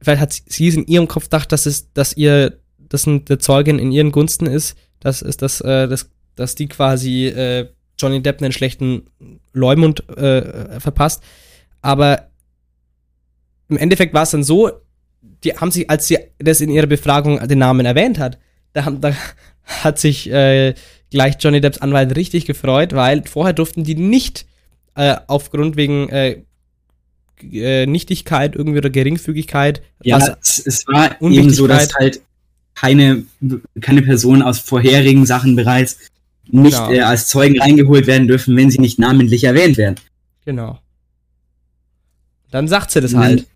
Speaker 1: vielleicht hat sie- es in ihrem Kopf gedacht, dass es, dass ihr, dass eine Zeugin in ihren Gunsten ist, dass ist, dass, äh, dass, dass die quasi äh, Johnny Depp einen schlechten Leumund äh, verpasst. Aber im Endeffekt war es dann so, die haben sich, als sie das in ihrer Befragung den Namen erwähnt hat, da, haben, da hat sich äh, gleich Johnny Depps Anwalt richtig gefreut, weil vorher durften die nicht äh, aufgrund wegen äh, äh, Nichtigkeit irgendwie oder Geringfügigkeit
Speaker 2: Ja, es, es war eben so, dass halt keine, keine Person aus vorherigen Sachen bereits nicht
Speaker 1: Genau.
Speaker 2: äh, als Zeugen reingeholt werden dürfen, wenn sie nicht namentlich erwähnt werden.
Speaker 1: genau. Dann sagt sie das
Speaker 2: Und
Speaker 1: halt.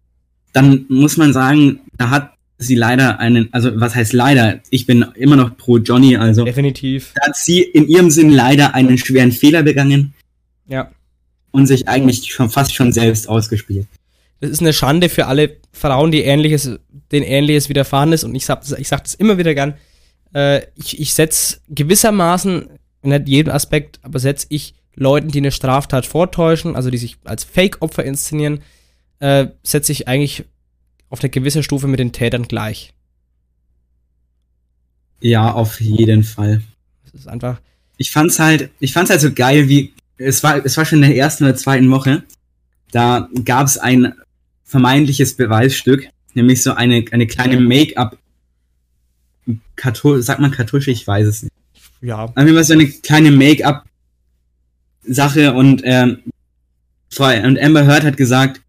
Speaker 2: Dann muss man sagen, da hat sie leider einen, also was heißt leider? Ich bin immer noch pro Johnny, also
Speaker 1: Definitiv.
Speaker 2: da hat sie in ihrem Sinn leider einen schweren Fehler begangen
Speaker 1: Ja.
Speaker 2: und sich eigentlich schon fast schon selbst ausgespielt.
Speaker 1: Das ist eine Schande für alle Frauen, die ähnliches, denen ähnliches widerfahren ist. Und ich sag, ich sag das immer wieder gern. Äh, ich ich setze gewissermaßen, nicht jeden Aspekt, aber setze ich Leuten, die eine Straftat vortäuschen, also die sich als Fake-Opfer inszenieren, äh, setze ich eigentlich auf eine gewisse Stufe mit den Tätern gleich.
Speaker 2: Ja, auf jeden Fall.
Speaker 1: Das ist einfach,
Speaker 2: ich fand's halt, ich fand's halt so geil, wie es war, es war schon in der ersten oder zweiten Woche. Da gab's ein vermeintliches Beweisstück, nämlich so eine eine kleine Make-up, Kartu sagt man Kartusche, ich weiß es nicht.
Speaker 1: Ja,
Speaker 2: Auf jeden Fall so eine kleine Make-up Sache und ähm, Und Amber Heard hat gesagt,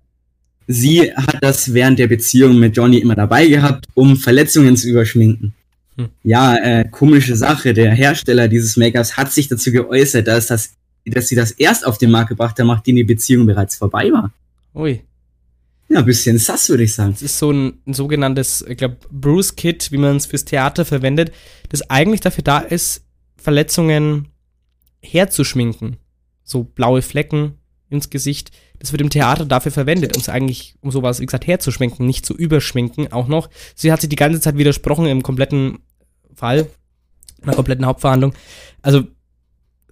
Speaker 2: sie hat das während der Beziehung mit Johnny immer dabei gehabt, um Verletzungen zu überschminken.
Speaker 1: Hm.
Speaker 2: Ja, äh, komische Sache. Der Hersteller dieses Make-ups hat sich dazu geäußert, dass, das, dass sie das erst auf den Markt gebracht haben, nachdem die Beziehung bereits vorbei war.
Speaker 1: Ui.
Speaker 2: Ja, ein bisschen sass, würde ich sagen.
Speaker 1: Das ist so ein, ein sogenanntes, ich glaube, Bruce Kit, wie man es fürs Theater verwendet, das eigentlich dafür da ist, Verletzungen herzuschminken. So blaue Flecken ins Gesicht. Das wird im Theater dafür verwendet, um es eigentlich, um sowas, wie gesagt, herzuschminken, nicht zu überschminken auch noch. Sie hat sich die ganze Zeit widersprochen im kompletten Fall, in der kompletten Hauptverhandlung. Also,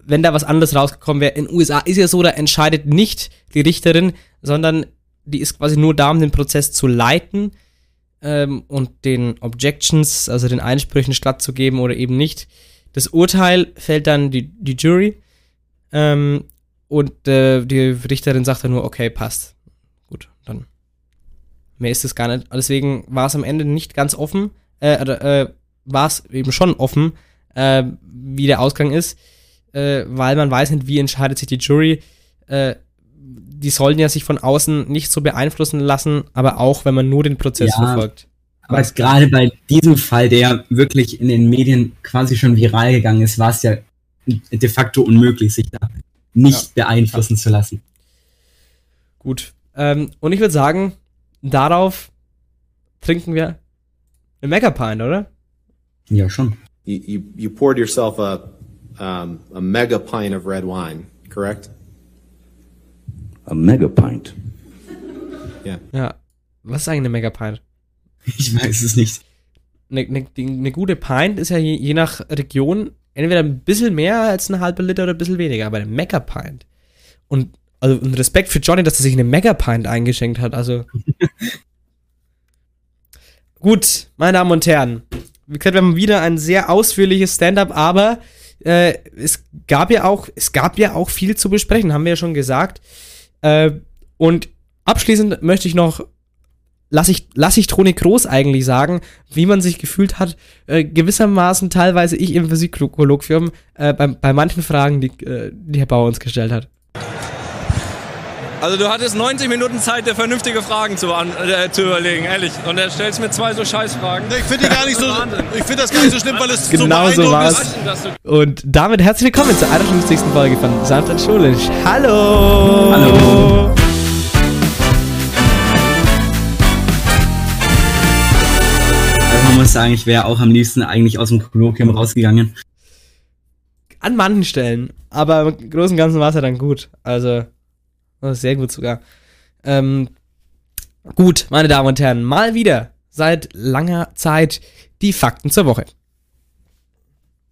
Speaker 1: wenn da was anderes rausgekommen wäre, in den USA ist ja so, da entscheidet nicht die Richterin, sondern die ist quasi nur da, um den Prozess zu leiten ähm, und den Objections, also den Einsprüchen stattzugeben oder eben nicht. Das Urteil fällt dann die, die Jury ähm, und äh, die Richterin sagt dann nur, okay, passt. Gut, dann. Mehr ist es gar nicht. Deswegen war es am Ende nicht ganz offen, äh, oder, äh, war es eben schon offen, äh, wie der Ausgang ist, äh, weil man weiß nicht, wie entscheidet sich die Jury. Äh, die sollen ja sich von außen nicht so beeinflussen lassen, aber auch, wenn man nur den Prozess
Speaker 2: Ja.
Speaker 1: verfolgt.
Speaker 2: Aber es gerade bei diesem Fall, der wirklich in den Medien quasi schon viral gegangen ist, war es ja de facto unmöglich, sich da nicht beeinflussen zu lassen.
Speaker 1: Gut. Ähm, und ich würde sagen, darauf trinken wir eine Megapint, oder?
Speaker 2: Ja, schon.
Speaker 6: You, you, you poured yourself a, um, a mega pint of red wine, correct?
Speaker 4: A mega pint.
Speaker 6: Yeah.
Speaker 1: Ja. Was ist eigentlich eine Megapint?
Speaker 2: Ich weiß es nicht.
Speaker 1: Eine, eine, eine gute Pint ist ja je, je nach Region entweder ein bisschen mehr als eine halbe Liter oder ein bisschen weniger, aber eine Megapint. Und also und Respekt für Johnny, dass er sich eine Megapint eingeschenkt hat. Also gut, meine Damen und Herren, wie gesagt, wir haben wieder ein sehr ausführliches Stand-up, aber äh, es gab ja auch es gab ja auch viel zu besprechen, haben wir ja schon gesagt. Äh, und abschließend möchte ich noch lass ich, lass ich Toni Kroos eigentlich sagen, wie man sich gefühlt hat, äh, gewissermaßen teilweise ich im Physikkolloquium, äh, bei, bei manchen Fragen, die, äh, die Herr Bauer uns gestellt hat.
Speaker 7: Also du hattest 90 Minuten Zeit, dir vernünftige Fragen zu, äh, zu überlegen, ehrlich. Und er stellst mir zwei so Scheißfragen.
Speaker 8: Ich finde die gar nicht so, finde das gar nicht so schlimm, weil es so
Speaker 1: Genau so
Speaker 8: beeindruckend
Speaker 1: war's. Und damit herzlich willkommen zur 51. Folge von Sanft und Schulisch. Hallo!
Speaker 2: Hallo. Muss sagen, ich wäre auch am liebsten eigentlich aus dem Kolloquium rausgegangen.
Speaker 1: An manchen Stellen, aber im Großen und Ganzen war es ja dann gut. Also, sehr gut sogar. Ähm, gut, meine Damen und Herren, mal wieder seit langer Zeit die Fakten zur Woche.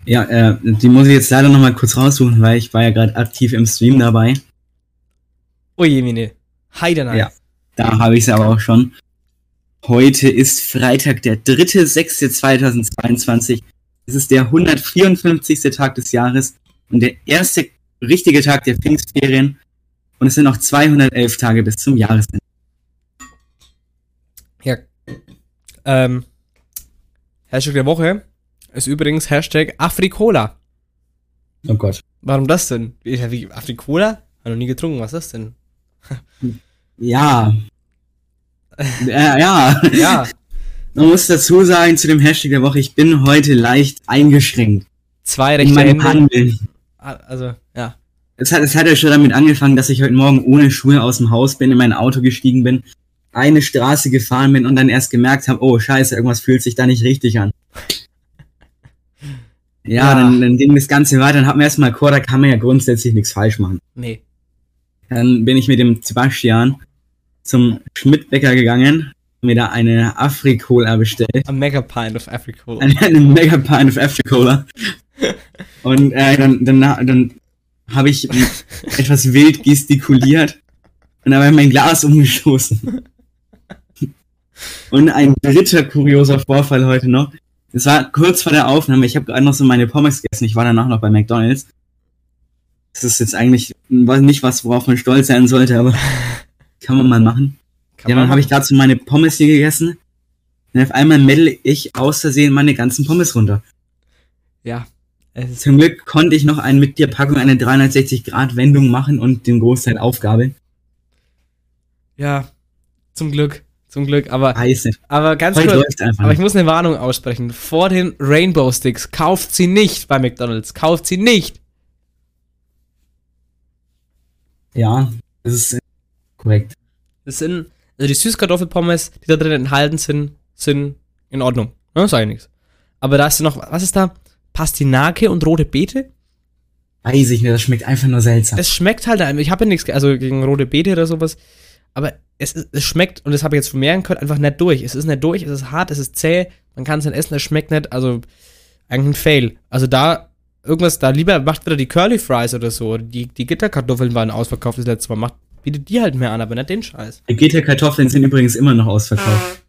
Speaker 2: Ja, äh, die muss ich jetzt leider noch mal kurz raussuchen, weil ich war ja gerade aktiv im Stream dabei.
Speaker 1: Oje, Mine. Heidenei.
Speaker 2: Ja. Da habe ich es aber auch schon. Heute ist Freitag, der 3.6.2022. Es ist der 154. Tag des Jahres und der erste richtige Tag der Pfingstferien. Und es sind noch 211 Tage bis zum Jahresende.
Speaker 1: Ja. Ähm, Hashtag der Woche ist übrigens Hashtag Afrikola.
Speaker 2: Oh Gott.
Speaker 1: Warum das denn? Wie, Afrikola? Hab noch nie getrunken, was ist das denn?
Speaker 2: Ja. Ja, ja.
Speaker 1: Ja,
Speaker 2: Man muss dazu sagen zu dem Hashtag der Woche, ich bin heute leicht eingeschränkt
Speaker 1: zwei
Speaker 2: in
Speaker 1: rechte
Speaker 2: meinem
Speaker 1: Hände.
Speaker 2: Handeln.
Speaker 1: Also, ja.
Speaker 2: Es hat, es hat ja schon damit angefangen, dass ich heute Morgen ohne Schuhe aus dem Haus bin, in mein Auto gestiegen bin, eine Straße gefahren bin und dann erst gemerkt habe, oh scheiße, irgendwas fühlt sich da nicht richtig an. Ja,
Speaker 1: Ja.
Speaker 2: Dann, dann ging das Ganze weiter und hab mir erstmal Chor, da kann man ja grundsätzlich nichts falsch machen.
Speaker 1: Nee.
Speaker 2: Dann bin ich mit dem Sebastian zum Schmidtbäcker gegangen, mir da eine Afrikola bestellt.
Speaker 1: A mega pint of Afrikola.
Speaker 2: eine, eine Mega Pint of Africola. Und äh, dann, dann, dann habe ich etwas wild gestikuliert und dabei mein Glas umgestoßen. Und ein dritter kurioser Vorfall heute noch. Es war kurz vor der Aufnahme, ich habe gerade noch so meine Pommes gegessen, ich war danach noch bei McDonalds. Das ist jetzt eigentlich nicht was, worauf man stolz sein sollte, aber kann man mal machen.
Speaker 1: Kann
Speaker 2: Ja, dann habe ich gerade so meine Pommes hier gegessen. Und auf einmal meddle ich aus Versehen meine ganzen Pommes runter.
Speaker 1: Ja.
Speaker 2: Zum Glück konnte ich noch ein mit dir Packung eine 360 Grad Wendung machen und den Großteil aufgabeln.
Speaker 1: Ja, zum Glück, zum Glück. Aber,
Speaker 2: nicht.
Speaker 1: aber ganz
Speaker 2: Heute
Speaker 1: kurz, aber ich muss eine Warnung aussprechen. Vor den Rainbow Sticks, kauft sie nicht bei McDonalds. Kauft sie nicht.
Speaker 2: Ja, das ist korrekt.
Speaker 1: Das sind, also die Süßkartoffelpommes, die da drin enthalten sind, sind in Ordnung. Ne, sag ich nichts. Aber da ist noch, was ist da? Pastinake und rote Beete?
Speaker 2: Weiß ich nicht, das schmeckt einfach nur seltsam.
Speaker 1: Es schmeckt halt, einfach- ich habe ja nichts, also gegen rote Beete oder sowas, aber es, ist- es schmeckt, und das habe ich jetzt vermehren können, einfach nicht durch. Es ist nicht durch, es ist hart, es ist zäh, man kann es nicht essen, es schmeckt nicht, also eigentlich ein Fail. Also da, irgendwas, da lieber macht wieder die Curly Fries oder so, oder die, die Gitterkartoffeln waren ausverkauft das letzte Mal, macht, bietet die halt mehr an, aber nicht den Scheiß.
Speaker 2: Die Gitterkartoffeln sind übrigens immer noch ausverkauft.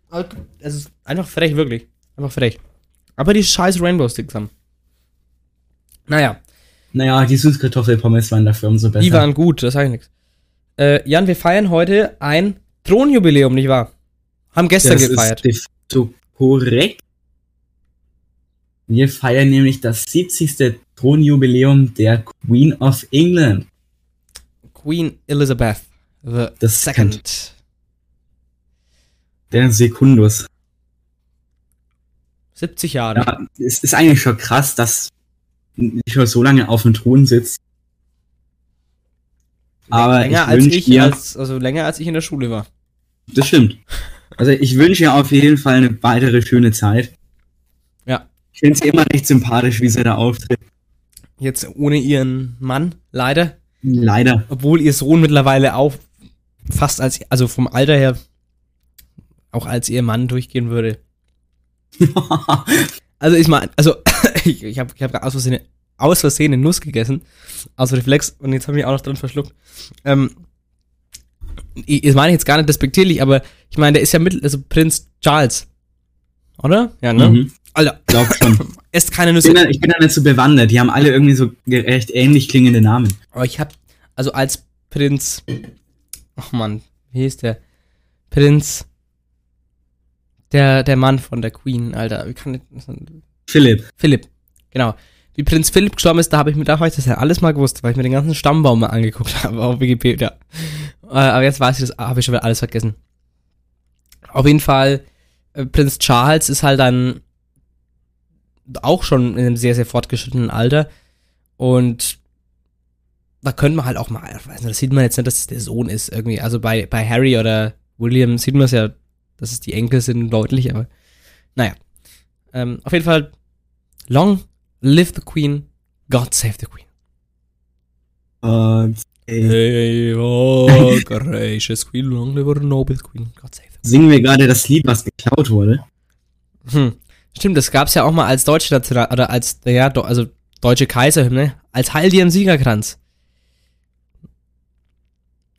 Speaker 1: Es ist einfach frech, wirklich. Einfach frech. Aber die scheiß Rainbow Sticks haben. Naja,
Speaker 2: Naja, die Süßkartoffelpommes waren dafür umso besser.
Speaker 1: die waren gut, das sag ich nichts. Äh, Jan, wir feiern heute ein Thronjubiläum, nicht wahr? Haben gestern
Speaker 2: das
Speaker 1: gefeiert.
Speaker 2: ist de facto korrekt. Wir feiern nämlich das 70. Thronjubiläum der Queen of England.
Speaker 1: Queen Elizabeth the
Speaker 2: Das
Speaker 1: Second.
Speaker 2: Der Sekundus.
Speaker 1: 70 Jahre.
Speaker 2: Ja, es ist eigentlich schon krass, dass die schon so lange auf dem Thron sitzt. Aber
Speaker 1: länger
Speaker 2: ich
Speaker 1: als ich,
Speaker 2: ihr-
Speaker 1: als, also länger als ich in der Schule war.
Speaker 2: Das stimmt. Also ich wünsche ihr auf jeden Fall eine weitere schöne Zeit.
Speaker 1: Ja.
Speaker 2: Ich finde sie immer recht sympathisch, wie sie da auftritt.
Speaker 1: Jetzt ohne ihren Mann, leider.
Speaker 2: Leider.
Speaker 1: Obwohl ihr Sohn mittlerweile auch fast als, also vom Alter her, auch als ihr Mann durchgehen würde. Also ich meine, also ich, ich habe ich hab aus Versehen, aus Versehen eine Nuss gegessen, aus Reflex, und jetzt habe ich mich auch noch dran verschluckt. Ähm, ich, das meine ich jetzt gar nicht despektierlich, aber ich meine, der ist ja mit, also Prinz Charles. Oder? Ja, ne?
Speaker 2: Mhm.
Speaker 1: Alter,
Speaker 2: Glaub schon.
Speaker 1: esst keine
Speaker 2: Ich
Speaker 1: Nüsse.
Speaker 2: bin, da, ich bin da nicht so bewandert. Die haben alle irgendwie so recht ähnlich klingende Namen.
Speaker 1: Aber ich hab, also als Prinz, ach man, wie hieß der? Prinz, der, der Mann von der Queen, Alter, wie kann ich,
Speaker 2: Philipp.
Speaker 1: Philipp, genau. Wie Prinz Philipp gestorben ist, da habe ich mir, da habe ich das ja alles mal gewusst, weil ich mir den ganzen Stammbaum mal angeguckt habe auf Wikipedia. Äh, aber jetzt weiß ich das, habe ich schon wieder alles vergessen. Auf jeden Fall, äh, Prinz Charles ist halt dann auch schon in einem sehr, sehr fortgeschrittenen Alter. Und da könnte man halt auch mal, ich weiß nicht, das sieht man jetzt nicht, dass es der Sohn ist irgendwie. Also bei, bei Harry oder William sieht man es ja, dass es die Enkel sind, deutlich, aber naja. Ähm, auf jeden Fall, long live the Queen, God save the Queen.
Speaker 2: Und äh,
Speaker 1: Hey, oh, gracious Queen, long live our noble Queen, God save the
Speaker 2: singen wir gerade das Lied, was geklaut wurde.
Speaker 1: Hm. Stimmt, das gab's ja auch mal als deutsche National, oder als, ja, also deutsche Kaiserhymne, als Heil dir im Siegerkranz.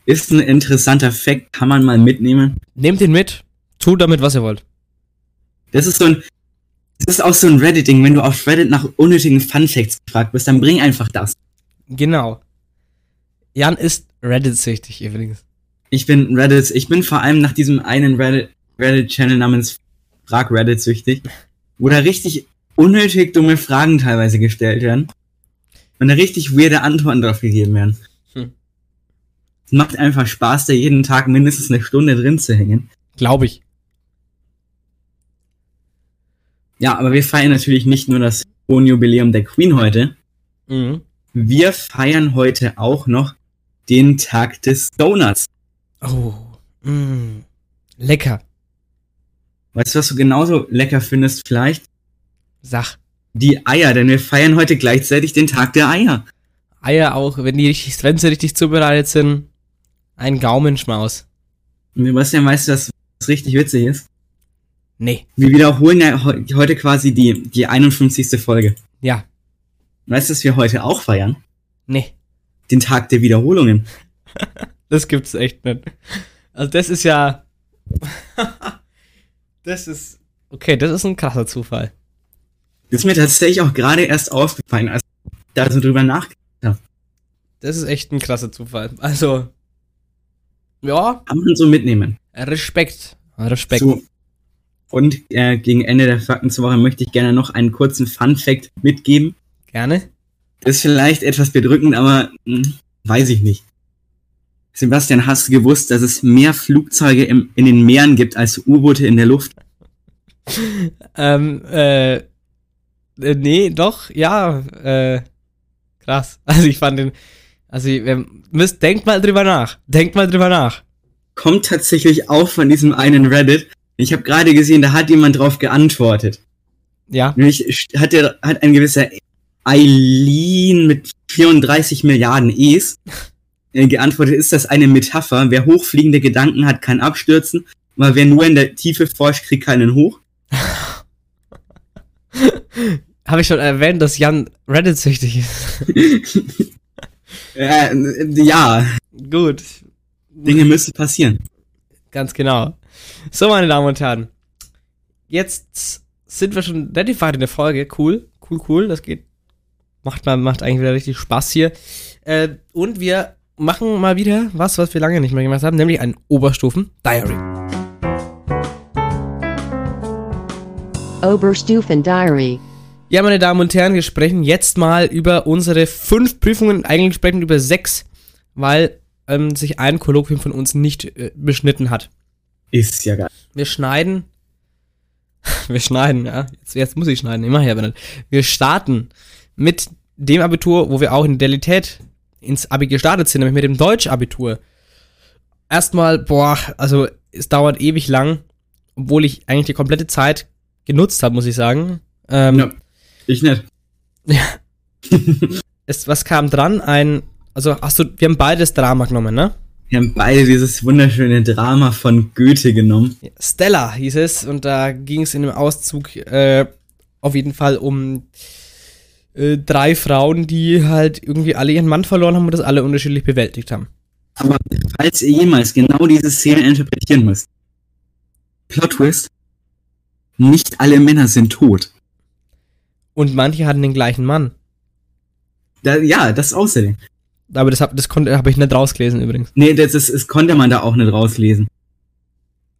Speaker 2: Ist ein interessanter Fact, kann man mal mitnehmen.
Speaker 1: Nehmt ihn mit, tut damit, was ihr wollt.
Speaker 2: Das ist so ein, das ist auch so ein Reddit-Ding. Wenn du auf Reddit nach unnötigen Fun-Facts gefragt bist, dann bring einfach das.
Speaker 1: Genau. Jan ist Reddit-süchtig übrigens.
Speaker 2: Ich bin Reddit, ich bin vor allem nach diesem einen Reddit- Reddit-Channel namens Frag Reddit süchtig, wo da richtig unnötig dumme Fragen teilweise gestellt werden und da richtig weirde Antworten drauf gegeben werden.
Speaker 1: Hm.
Speaker 2: Es macht einfach Spaß, da jeden Tag mindestens eine Stunde drin zu hängen.
Speaker 1: Glaube ich.
Speaker 2: Ja, aber wir feiern natürlich nicht nur das Jubiläum der Queen heute.
Speaker 1: Mhm.
Speaker 2: Wir feiern heute auch noch den Tag des Donuts.
Speaker 1: Oh. Mm. Lecker.
Speaker 2: Weißt du, was du genauso lecker findest vielleicht?
Speaker 1: Sach.
Speaker 2: Die Eier, denn wir feiern heute gleichzeitig den Tag der Eier.
Speaker 1: Eier auch, wenn die richtig, wenn sie richtig zubereitet sind, ein Gaumenschmaus.
Speaker 2: Und Sebastian, weißt du, was was richtig witzig ist?
Speaker 1: Nee.
Speaker 2: Wir wiederholen ja heu- heute quasi die, die 51. Folge.
Speaker 1: Ja.
Speaker 2: Weißt du, was wir heute auch feiern?
Speaker 1: Nee.
Speaker 2: Den Tag der Wiederholungen.
Speaker 1: Das gibt's echt nicht. Also das ist ja. das ist. Okay, das ist ein krasser Zufall.
Speaker 2: Das ist mir tatsächlich auch gerade erst aufgefallen, als ich da so drüber nachgedacht
Speaker 1: Das ist echt ein krasser Zufall. Also. Ja,
Speaker 2: Kann man so mitnehmen.
Speaker 1: Respekt. Respekt.
Speaker 2: So. Und äh, gegen Ende der Fakten zur Woche möchte ich gerne noch einen kurzen Fun-Fact mitgeben.
Speaker 1: Gerne.
Speaker 2: Ist vielleicht etwas bedrückend, aber hm, weiß ich nicht. Sebastian, hast du gewusst, dass es mehr Flugzeuge im, in den Meeren gibt als U-Boote in der Luft?
Speaker 1: Ähm, äh, äh, nee, doch, ja, äh, krass. Also ich fand den, also ihr müsst, denkt mal drüber nach. Denkt mal drüber nach.
Speaker 2: Kommt tatsächlich auch von diesem einen Reddit. Ich habe gerade gesehen, da hat jemand drauf geantwortet.
Speaker 1: Ja,
Speaker 2: Nämlich hat, der, hat ein gewisser Eileen mit 34 Milliarden E's geantwortet, ist das eine Metapher? Wer hochfliegende Gedanken hat, kann abstürzen, aber wer nur in der Tiefe forscht, kriegt keinen hoch.
Speaker 1: habe ich schon erwähnt, dass Jan Reddit-süchtig ist.
Speaker 2: Äh, ja,
Speaker 1: Gut,
Speaker 2: Dinge müssen passieren.
Speaker 1: ganz genau. So, meine Damen und Herren. Jetzt sind wir schon relativ weit in der Folge. Cool, cool, cool. Das geht. Macht, macht eigentlich wieder richtig Spaß hier. Äh, und wir machen mal wieder was, was wir lange nicht mehr gemacht haben, nämlich ein Oberstufen-Diary.
Speaker 9: Oberstufen Diary.
Speaker 1: Ja, meine Damen und Herren, wir sprechen jetzt mal über unsere fünf Prüfungen. Eigentlich sprechen wir über sechs, weil ähm, sich ein Kolloquium von uns nicht äh, beschnitten hat.
Speaker 2: Ist ja geil.
Speaker 1: Wir schneiden. Wir schneiden, ja. Jetzt, jetzt muss ich schneiden, immer her, Bernhard. Wir starten mit dem Abitur, wo wir auch in der Realität ins Abi gestartet sind, nämlich mit dem Deutsch-Abitur. Erstmal, boah, also es dauert ewig lang, obwohl ich eigentlich die komplette Zeit genutzt habe, muss ich sagen. Ähm,
Speaker 2: Ja. Ich nicht.
Speaker 1: es, was kam dran? Ein, also hast du, wir haben beides Drama genommen, ne?
Speaker 2: Wir haben beide dieses wunderschöne Drama von Goethe genommen.
Speaker 1: Stella hieß es und da ging es in dem Auszug äh, auf jeden Fall um äh, drei Frauen, die halt irgendwie alle ihren Mann verloren haben und das alle unterschiedlich bewältigt haben.
Speaker 2: Aber falls ihr jemals genau diese Szene interpretieren müsst. Plot Twist. Nicht alle Männer sind tot.
Speaker 1: Und manche hatten den gleichen Mann.
Speaker 2: Da, ja, das außerdem.
Speaker 1: Aber das habe das konnte habe ich nicht rausgelesen übrigens.
Speaker 2: Nee, das, das, das konnte man da auch nicht rauslesen.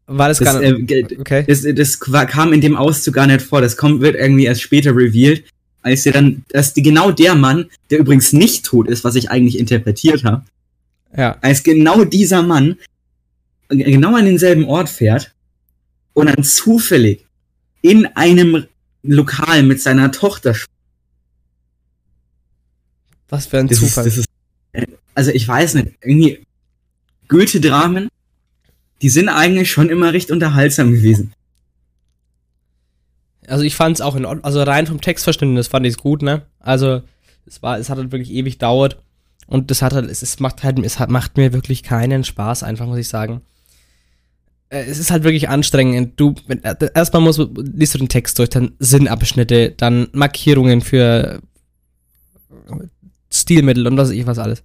Speaker 1: War das,
Speaker 2: Das,
Speaker 1: gar
Speaker 2: äh,
Speaker 1: nicht.
Speaker 2: ge-
Speaker 1: Okay.
Speaker 2: das, das kam in dem Auszug gar nicht vor. Das kommt, wird irgendwie erst später revealed, als der dann, dass genau der Mann, der übrigens nicht tot ist, was ich eigentlich interpretiert habe,
Speaker 1: Ja.
Speaker 2: als genau dieser Mann äh, genau an denselben Ort fährt und dann zufällig in einem Lokal mit seiner Tochter
Speaker 1: Was für ein
Speaker 2: das ist,
Speaker 1: Zufall.
Speaker 2: das ist, äh, also ich weiß nicht, irgendwie Goethe-Dramen, die sind eigentlich schon immer recht unterhaltsam gewesen.
Speaker 1: Also ich fand es auch in Ordnung, also rein vom Textverständnis fand ich es gut, ne? Also es war, es hat halt wirklich ewig dauert und das hat halt, es, es macht halt, es hat, macht mir wirklich keinen Spaß, einfach muss ich sagen. Äh, Es ist halt wirklich anstrengend. Du, wenn, äh, erstmal musst liest du den Text durch, dann Sinnabschnitte, dann Markierungen für Stilmittel und was weiß ich was alles.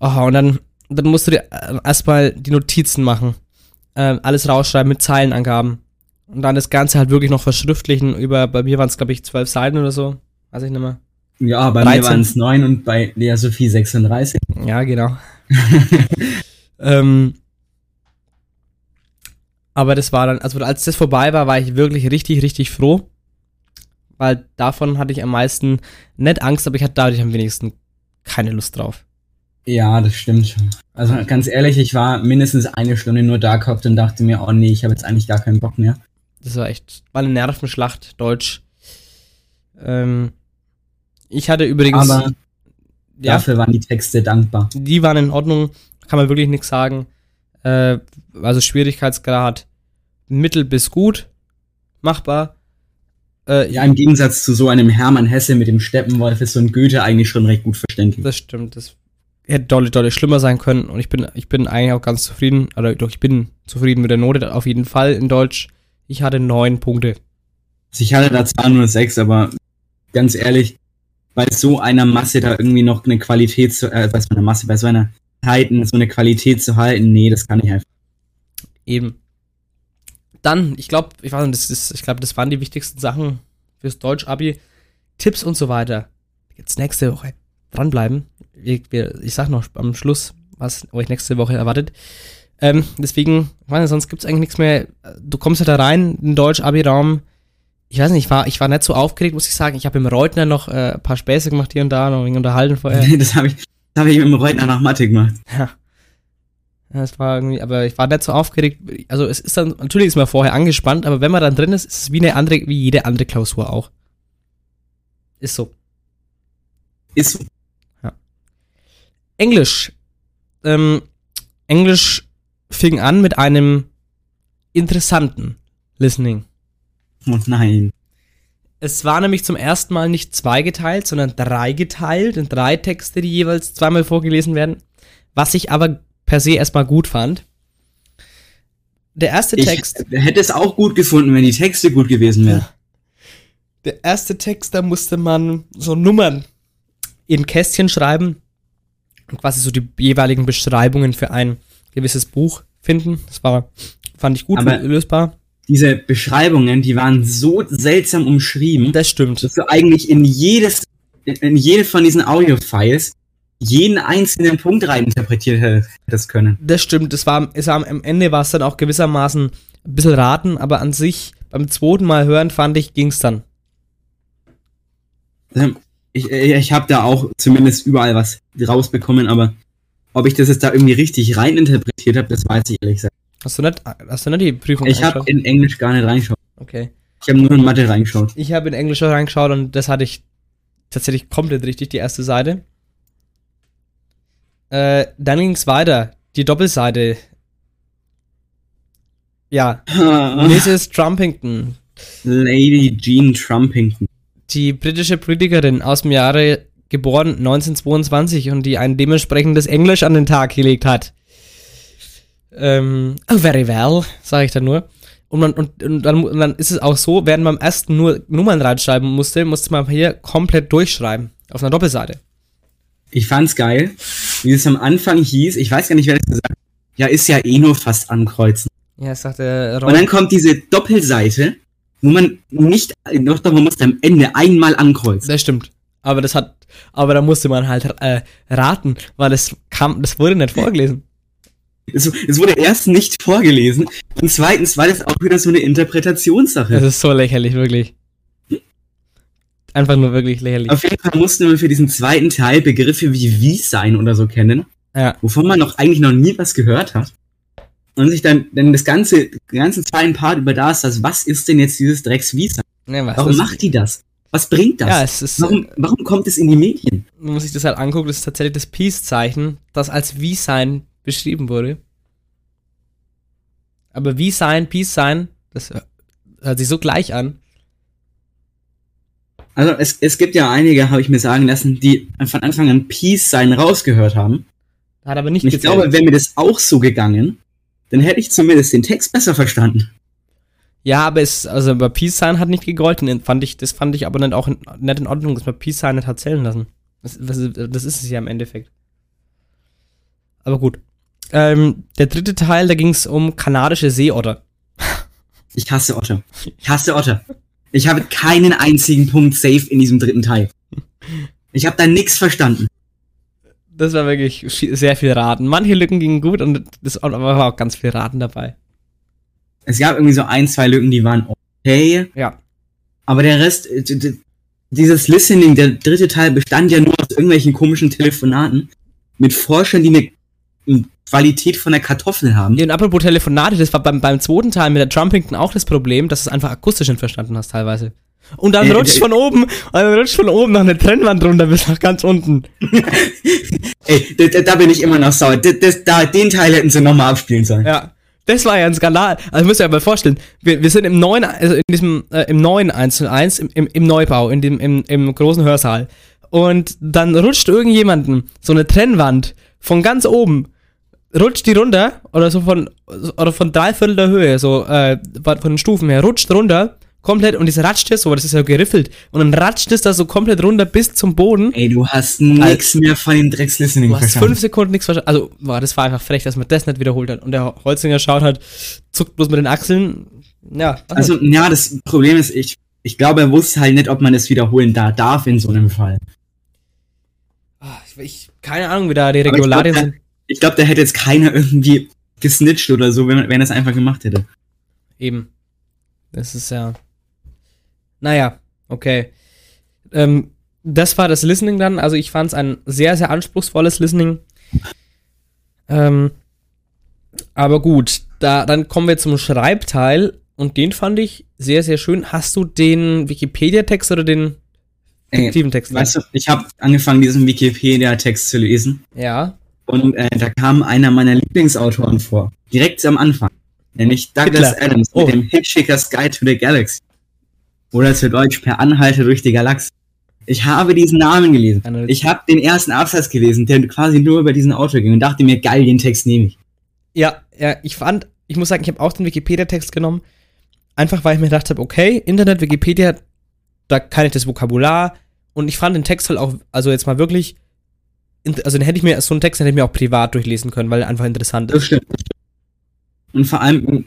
Speaker 1: Oh, und dann, dann musst du dir äh, erstmal die Notizen machen, äh, alles rausschreiben mit Zeilenangaben. Und dann das Ganze halt wirklich noch verschriftlichen über, bei mir waren es glaube ich zwölf Seiten oder so, weiß ich nicht mehr.
Speaker 2: Ja, bei
Speaker 1: 13.
Speaker 2: mir waren es 9 und bei Lea Sophie 36.
Speaker 1: Ja, genau. ähm, aber das war dann, also als das vorbei war, war ich wirklich richtig, richtig froh. Weil davon hatte ich am meisten nicht Angst, aber ich hatte dadurch am wenigsten keine Lust drauf.
Speaker 2: Ja, das stimmt schon. Also ganz ehrlich, ich war mindestens eine Stunde nur da gehabt und dachte mir, oh nee, ich habe jetzt eigentlich gar keinen Bock mehr.
Speaker 1: Das war echt, war eine Nervenschlacht, Deutsch. Ähm, ich hatte übrigens,
Speaker 2: Aber
Speaker 1: ja,
Speaker 2: dafür waren die Texte dankbar.
Speaker 1: die waren in Ordnung, kann man wirklich nichts sagen. Äh, also Schwierigkeitsgrad mittel bis gut, machbar. Äh,
Speaker 2: Ja, im Gegensatz zu so einem Hermann Hesse mit dem Steppenwolf ist so ein Goethe eigentlich schon recht gut verständlich.
Speaker 1: Das stimmt, das hätte dolle, dolle schlimmer sein können und ich bin, ich bin eigentlich auch ganz zufrieden, oder doch, ich bin zufrieden mit der Note auf jeden Fall in Deutsch. Ich hatte neun Punkte.
Speaker 2: Also ich hatte da zwar nur sechs, aber ganz ehrlich, bei so einer Masse da irgendwie noch eine Qualität zu, äh, bei so einer Masse, bei so einer Zeiten so eine Qualität zu halten, nee, das kann ich einfach.
Speaker 1: Eben. Dann, ich glaube, ich weiß nicht, das ist, ich glaube, das waren die wichtigsten Sachen fürs Deutsch-Abi. Tipps und so weiter. Jetzt nächste Woche. Dranbleiben. Wir, ich sag noch am Schluss, was euch nächste Woche erwartet. Ähm, deswegen, ich meine, sonst gibt's eigentlich nichts mehr. Du kommst ja da rein, in den Deutsch-Abi-Raum. Ich weiß nicht, ich war, ich war nicht so aufgeregt, muss ich sagen. Ich habe im Reutner noch äh, ein paar Späße gemacht hier und da, noch ein wenig unterhalten vorher.
Speaker 2: Das habe ich, das habe ich dem Reutner nach Mathe gemacht.
Speaker 1: Ja. Ja, es war irgendwie, aber ich war nicht so aufgeregt. Also es ist dann, natürlich ist man vorher angespannt, aber wenn man dann drin ist, ist es wie eine andere, wie jede andere Klausur auch. Ist so.
Speaker 2: Ist so.
Speaker 1: Englisch. Ähm, Englisch fing an mit einem interessanten Listening.
Speaker 2: Oh nein.
Speaker 1: Es war nämlich zum ersten Mal nicht zweigeteilt, sondern dreigeteilt in drei Texte, die jeweils zweimal vorgelesen werden. Was ich aber per se erstmal gut fand. Der erste
Speaker 2: Ich
Speaker 1: Text,
Speaker 2: hätte es auch gut gefunden, wenn die Texte gut gewesen wären.
Speaker 1: der erste Text, da musste man so Nummern in Kästchen schreiben und quasi so die jeweiligen Beschreibungen für ein gewisses Buch finden. Das war, fand ich gut
Speaker 2: Aber-
Speaker 1: lösbar.
Speaker 2: Diese Beschreibungen, die waren so seltsam umschrieben,
Speaker 1: Das stimmt.
Speaker 2: dass du eigentlich in jedes, in jede von diesen Audio-Files jeden einzelnen Punkt reininterpretiert hättest können.
Speaker 1: Das stimmt, das war, es war am Ende war es dann auch gewissermaßen ein bisschen raten, aber an sich beim zweiten Mal hören fand ich, ging's dann.
Speaker 2: Ähm, Ich, ich habe da auch zumindest überall was rausbekommen, aber ob ich das jetzt da irgendwie richtig reininterpretiert habe, das weiß ich ehrlich gesagt.
Speaker 1: Hast du nicht, hast du nicht die Prüfung
Speaker 2: Ich habe in Englisch gar nicht reingeschaut.
Speaker 1: Okay.
Speaker 2: Ich habe nur in Mathe reingeschaut.
Speaker 1: Ich habe in Englisch reingeschaut und das hatte ich tatsächlich komplett richtig, die erste Seite. Äh, dann ging's weiter. Die Doppelseite. Ja, Mrs. Trumpington,
Speaker 2: Lady Jean Trumpington.
Speaker 1: die britische Politikerin aus dem Jahre geboren 1922 und die ein dementsprechendes Englisch an den Tag gelegt hat. Ähm, oh, very well, sage ich dann nur. Und, man, und, und, dann, und dann ist es auch so, während man am ersten nur Nummern reinschreiben musste, musste man hier komplett durchschreiben. Auf einer Doppelseite.
Speaker 2: Ich fand's geil, wie es am Anfang hieß. Ich weiß gar nicht, wer das gesagt hat. Ja, ist ja eh nur fast ankreuzen.
Speaker 1: Ja, das sagte
Speaker 2: Und dann kommt diese Doppelseite, wo man nicht, doch, doch, man muss am Ende einmal ankreuzen.
Speaker 1: Das stimmt. Aber das hat, aber da musste man halt äh, raten, weil das kam, das wurde nicht vorgelesen.
Speaker 2: Es, es wurde erst nicht vorgelesen und zweitens war das auch wieder so eine Interpretationssache.
Speaker 1: Das ist so lächerlich, wirklich. Einfach nur wirklich lächerlich.
Speaker 2: Auf jeden Fall musste man für diesen zweiten Teil Begriffe wie wie sein oder so kennen,
Speaker 1: Ja.
Speaker 2: wovon man noch eigentlich noch nie was gehört hat. Und sich dann, dann das ganze, den ganzen zweiten Part über das, was ist denn jetzt dieses Drecks wie sein?
Speaker 1: Ne, was
Speaker 2: Warum macht die das? Was bringt das?
Speaker 1: Ja, es ist,
Speaker 2: warum, warum kommt es in die Medien?
Speaker 1: man sich das halt anguckt, das ist tatsächlich das Peace-Zeichen, das als Wie-Sein beschrieben wurde. Aber Wie-Sein, Peace-Sein, das hört sich so gleich an.
Speaker 2: Also es, es gibt ja einige, habe ich mir sagen lassen, die von Anfang an Peace sein rausgehört haben.
Speaker 1: Hat aber nicht
Speaker 2: Und ich
Speaker 1: gezählt.
Speaker 2: glaube, wäre mir das auch so gegangen, dann hätte ich zumindest den Text besser verstanden.
Speaker 1: Ja, aber es, also aber Peace Sign hat nicht gegolten, fand ich, das fand ich aber nicht auch in, nicht in Ordnung, dass man Peace Sign nicht hat zählen lassen. Das, das, das ist es ja im Endeffekt. Aber gut. Ähm, der dritte Teil, da ging es um kanadische Seeotter.
Speaker 2: Ich hasse Otter. Ich hasse Otter. Ich habe keinen einzigen Punkt safe in diesem dritten Teil. Ich habe da nichts verstanden.
Speaker 1: Das war wirklich viel, sehr viel Raten. Manche Lücken gingen gut und aber war auch ganz viel Raten dabei.
Speaker 2: Es gab irgendwie so ein, zwei Lücken, die waren okay.
Speaker 1: Ja.
Speaker 2: Aber der Rest, äh, dieses Listening, der dritte Teil bestand ja nur aus irgendwelchen komischen Telefonaten mit Forschern, die eine Qualität von der Kartoffel haben.
Speaker 1: Und apropos Telefonate, das war beim, beim zweiten Teil mit der Trumpington auch das Problem, dass du es einfach akustisch nicht verstanden hast teilweise. Und dann
Speaker 2: Äh,
Speaker 1: rutscht
Speaker 2: äh,
Speaker 1: von oben, und dann rutscht von oben noch eine Trennwand runter bis nach ganz unten.
Speaker 2: Ey, da, da- da bin ich immer noch sauer. Das, das, da, den Teil hätten sie nochmal abspielen sollen.
Speaker 1: Ja. Das war ja ein Skandal. Also müsst ihr euch mal vorstellen, wir, wir sind im neuen, also in diesem, äh, im neuen 1 zu 1, im, im, im Neubau, in dem, im, im großen Hörsaal. Und dann rutscht irgendjemanden so eine Trennwand von ganz oben, rutscht die runter, oder so von, oder von drei Viertel der Höhe, so, äh, von den Stufen her, rutscht runter, komplett, und das ratscht es so, das ist ja geriffelt, und dann ratscht es da so komplett runter bis zum Boden.
Speaker 2: Ey, du hast nix mehr von dem Dreckslistening
Speaker 1: Du hast
Speaker 2: verstanden.
Speaker 1: fünf Sekunden nichts verstanden. Also, boah, das war einfach frech, dass man das nicht wiederholt hat. Und der Holzinger schaut halt, zuckt bloß mit den Achseln. Ja,
Speaker 2: Also, ja, das Problem ist, ich, ich glaube, er wusste halt nicht, ob man es wiederholen da darf in so einem Fall.
Speaker 1: Ah, ich, keine Ahnung, wie da die Regularien sind.
Speaker 2: Ich glaube, da hätte jetzt keiner irgendwie gesnitcht oder so, wenn, wenn er es einfach gemacht hätte.
Speaker 1: Eben. Das ist ja. Naja, okay. Ähm, das war das Listening dann. Also ich fand es ein sehr, sehr anspruchsvolles Listening. Ähm, Aber gut, da, dann kommen wir zum Schreibteil und den fand ich sehr, sehr schön. Hast du den Wikipedia-Text oder den
Speaker 2: Ey,
Speaker 1: fiktiven Text?
Speaker 2: Weißt du, ich habe angefangen, diesen Wikipedia-Text zu lesen
Speaker 1: Ja.
Speaker 2: und äh, da kam einer meiner Lieblingsautoren vor. Direkt am Anfang. Nämlich Douglas
Speaker 1: Hitler.
Speaker 2: Adams
Speaker 1: Oh.
Speaker 2: mit dem Hitchhiker's Guide to the Galaxy. Oder zu Deutsch Per Anhalter durch die Galaxie. Ich habe diesen Namen gelesen. Ich habe den ersten Absatz gelesen, der quasi nur über diesen Autor ging und dachte mir, geil, den Text nehme ich.
Speaker 1: Ja, ja, ich fand, ich muss sagen, ich habe auch den Wikipedia-Text genommen. Einfach weil ich mir gedacht habe, okay, Internet, Wikipedia, da kann ich das Vokabular. Und ich fand den Text halt auch, also jetzt mal wirklich, also den hätte ich mir, so einen Text hätte ich mir auch privat durchlesen können, weil er einfach interessant
Speaker 2: Das
Speaker 1: ist.
Speaker 2: stimmt. Und vor allem,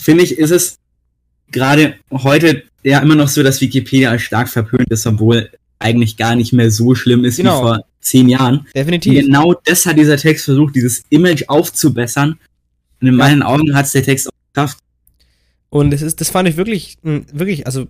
Speaker 2: finde ich, ist es gerade heute ja immer noch so, dass Wikipedia als stark verpönt ist, obwohl eigentlich gar nicht mehr so schlimm ist
Speaker 1: Genau.
Speaker 2: wie vor zehn Jahren. Und
Speaker 1: Definitiv.
Speaker 2: genau das hat dieser Text versucht, dieses Image aufzubessern. Und in meinen Augen hat es der Text auch geschafft.
Speaker 1: Und es ist, das fand ich wirklich, mh, wirklich, also,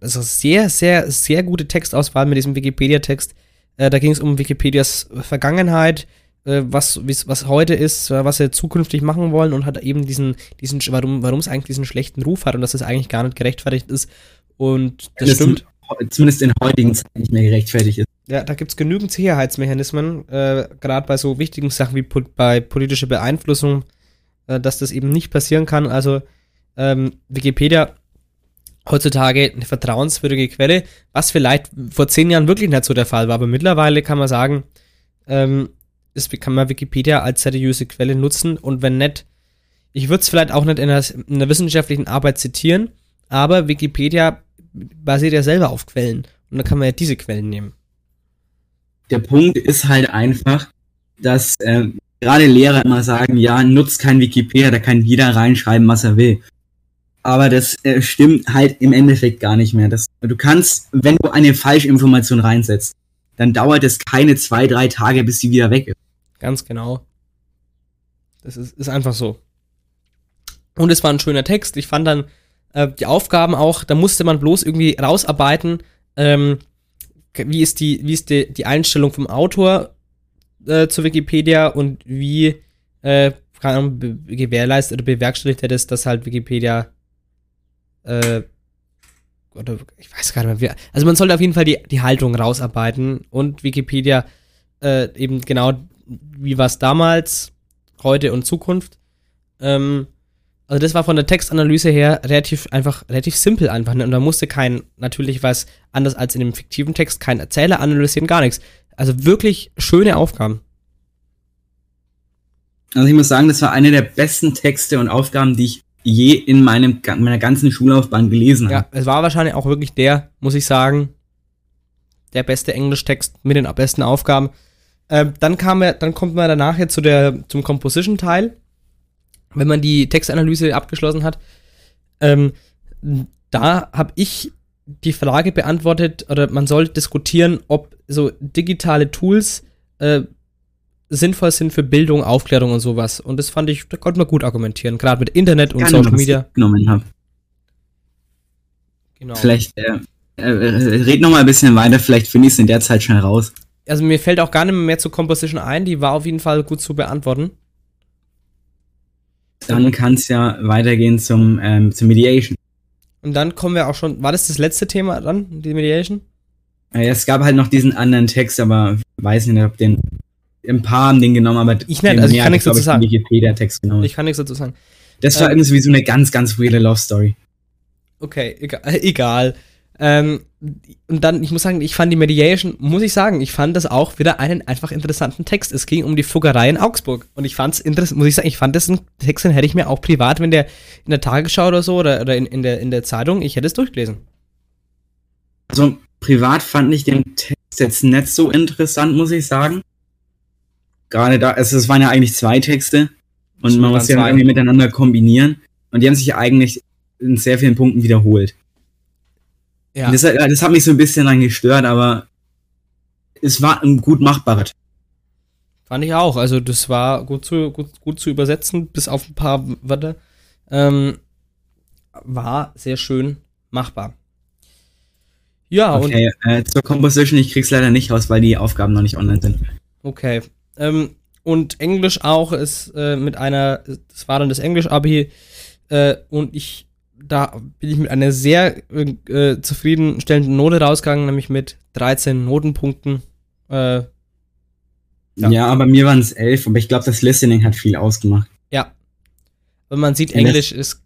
Speaker 1: also sehr, sehr, sehr gute Textauswahl mit diesem Wikipedia-Text. Äh, da ging es um Wikipedias Vergangenheit, was, wie's- was heute ist, äh, was sie zukünftig machen wollen und hat eben diesen, diesen, warum, warum es eigentlich diesen schlechten Ruf hat und dass es eigentlich gar nicht gerechtfertigt ist. Und das
Speaker 2: Das
Speaker 1: stimmt.
Speaker 2: Zumindest in heutigen Zeiten nicht mehr gerechtfertigt ist.
Speaker 1: Ja, da gibt es genügend Sicherheitsmechanismen, äh, gerade bei so wichtigen Sachen wie po bei politischer Beeinflussung, äh, dass das eben nicht passieren kann. Also ähm, Wikipedia heutzutage eine vertrauenswürdige Quelle, was vielleicht vor zehn Jahren wirklich nicht so der Fall war, aber mittlerweile kann man sagen, ähm, ist, kann man Wikipedia als seriöse Quelle nutzen und wenn nicht, ich würde es vielleicht auch nicht in einer, in einer wissenschaftlichen Arbeit zitieren, aber Wikipedia basiert ja selber auf Quellen und dann kann man ja diese Quellen nehmen.
Speaker 2: Der Punkt ist halt einfach, dass äh, gerade Lehrer immer sagen, ja, nutzt kein Wikipedia, da kann jeder reinschreiben, was er will. Aber das äh, stimmt halt im Endeffekt gar nicht mehr. Das, du kannst, wenn du eine Falschinformation reinsetzt, dann dauert es keine zwei, drei Tage, bis sie wieder weg ist.
Speaker 1: Ganz genau. Das ist, ist einfach so. Und es war ein schöner Text. Ich fand dann äh, die Aufgaben auch, da musste man bloß irgendwie rausarbeiten, ähm, wie ist die, wie ist die, die Einstellung vom Autor äh, zu Wikipedia und wie äh, gewährleistet oder bewerkstelligt er das, dass halt Wikipedia äh, oder ich weiß gar nicht mehr, wie, also man sollte auf jeden Fall die, die Haltung rausarbeiten und Wikipedia äh, eben genau wie war es damals, heute und Zukunft. Ähm, also das war von der Textanalyse her relativ einfach, relativ simpel einfach. Ne? Und da musste kein, natürlich was anders als in dem fiktiven Text, kein Erzähler analysieren, gar nichts. Also wirklich schöne Aufgaben.
Speaker 2: Also ich muss sagen, das war eine der besten Texte und Aufgaben, die ich je in meinem, meiner ganzen Schullaufbahn gelesen
Speaker 1: Ja,
Speaker 2: habe.
Speaker 1: es war wahrscheinlich auch wirklich der, muss ich sagen, der beste Englischtext mit den besten Aufgaben. Ähm, dann kam er, dann kommt man danach jetzt zu der, zum Composition-Teil, wenn man die Textanalyse abgeschlossen hat. Ähm, da habe ich die Frage beantwortet, oder man soll diskutieren, ob so digitale Tools äh, sinnvoll sind für Bildung, Aufklärung und sowas. Und das fand ich, da konnte man gut argumentieren, gerade mit Internet und
Speaker 2: Gerne,
Speaker 1: Social Media.
Speaker 2: genommen habe.
Speaker 1: Genau.
Speaker 2: Vielleicht äh, äh, red noch mal ein bisschen weiter, vielleicht finde ich es in der Zeit schnell raus.
Speaker 1: Also mir fällt auch gar nicht mehr zur Composition ein, die war auf jeden Fall gut zu beantworten.
Speaker 2: Dann kann es ja weitergehen zum, ähm, zum Mediation.
Speaker 1: Und dann kommen wir auch schon, war das das letzte Thema dann, die Mediation?
Speaker 2: Äh, es gab halt noch diesen anderen Text, aber weiß nicht, ob den. Ein paar haben den genommen, aber
Speaker 1: Ich nicht, also ich kann nichts dazu sagen.
Speaker 2: Wikipedia-Text genommen.
Speaker 1: Ich kann nichts dazu sagen.
Speaker 2: das war
Speaker 1: ähm,
Speaker 2: irgendwie so eine ganz, ganz weirde Love Story.
Speaker 1: Okay, egal. egal. Ähm, und dann, ich muss sagen, ich fand die Mediation, muss ich sagen, ich fand das auch wieder einen einfach interessanten Text. Es ging um die Fuggerei in Augsburg. Und ich fand's interessant, muss ich sagen, ich fand das einen Text, den hätte ich mir auch privat, wenn der in der Tagesschau oder so oder, oder in, in, der, in der Zeitung, ich hätte es durchgelesen.
Speaker 2: Also privat fand ich den Text jetzt nicht so interessant, muss ich sagen. Gerade da, also es waren ja eigentlich zwei Texte und man muss ja irgendwie miteinander kombinieren und die haben sich eigentlich in sehr vielen Punkten wiederholt.
Speaker 1: Ja.
Speaker 2: Das, hat- das hat mich so ein bisschen dann gestört, aber es war ein gut machbarer Text.
Speaker 1: Fand ich auch. Also das war gut zu, gut, gut zu übersetzen, bis auf ein paar Wörter. Ähm, war sehr schön machbar. Ja, und
Speaker 2: Okay, äh, zur Composition, ich krieg's leider nicht raus, weil die Aufgaben noch nicht online sind.
Speaker 1: okay. Ähm, und Englisch auch ist äh, mit einer, das war dann das Englisch-Abi äh, und ich, da bin ich mit einer sehr äh, zufriedenstellenden Note rausgegangen, nämlich mit 13 Notenpunkten. Äh,
Speaker 2: Ja,
Speaker 1: Ja.
Speaker 2: aber mir waren es elf, aber ich glaube, das Listening hat viel ausgemacht.
Speaker 1: ja. Wenn man sieht,
Speaker 2: das-
Speaker 1: Englisch ist,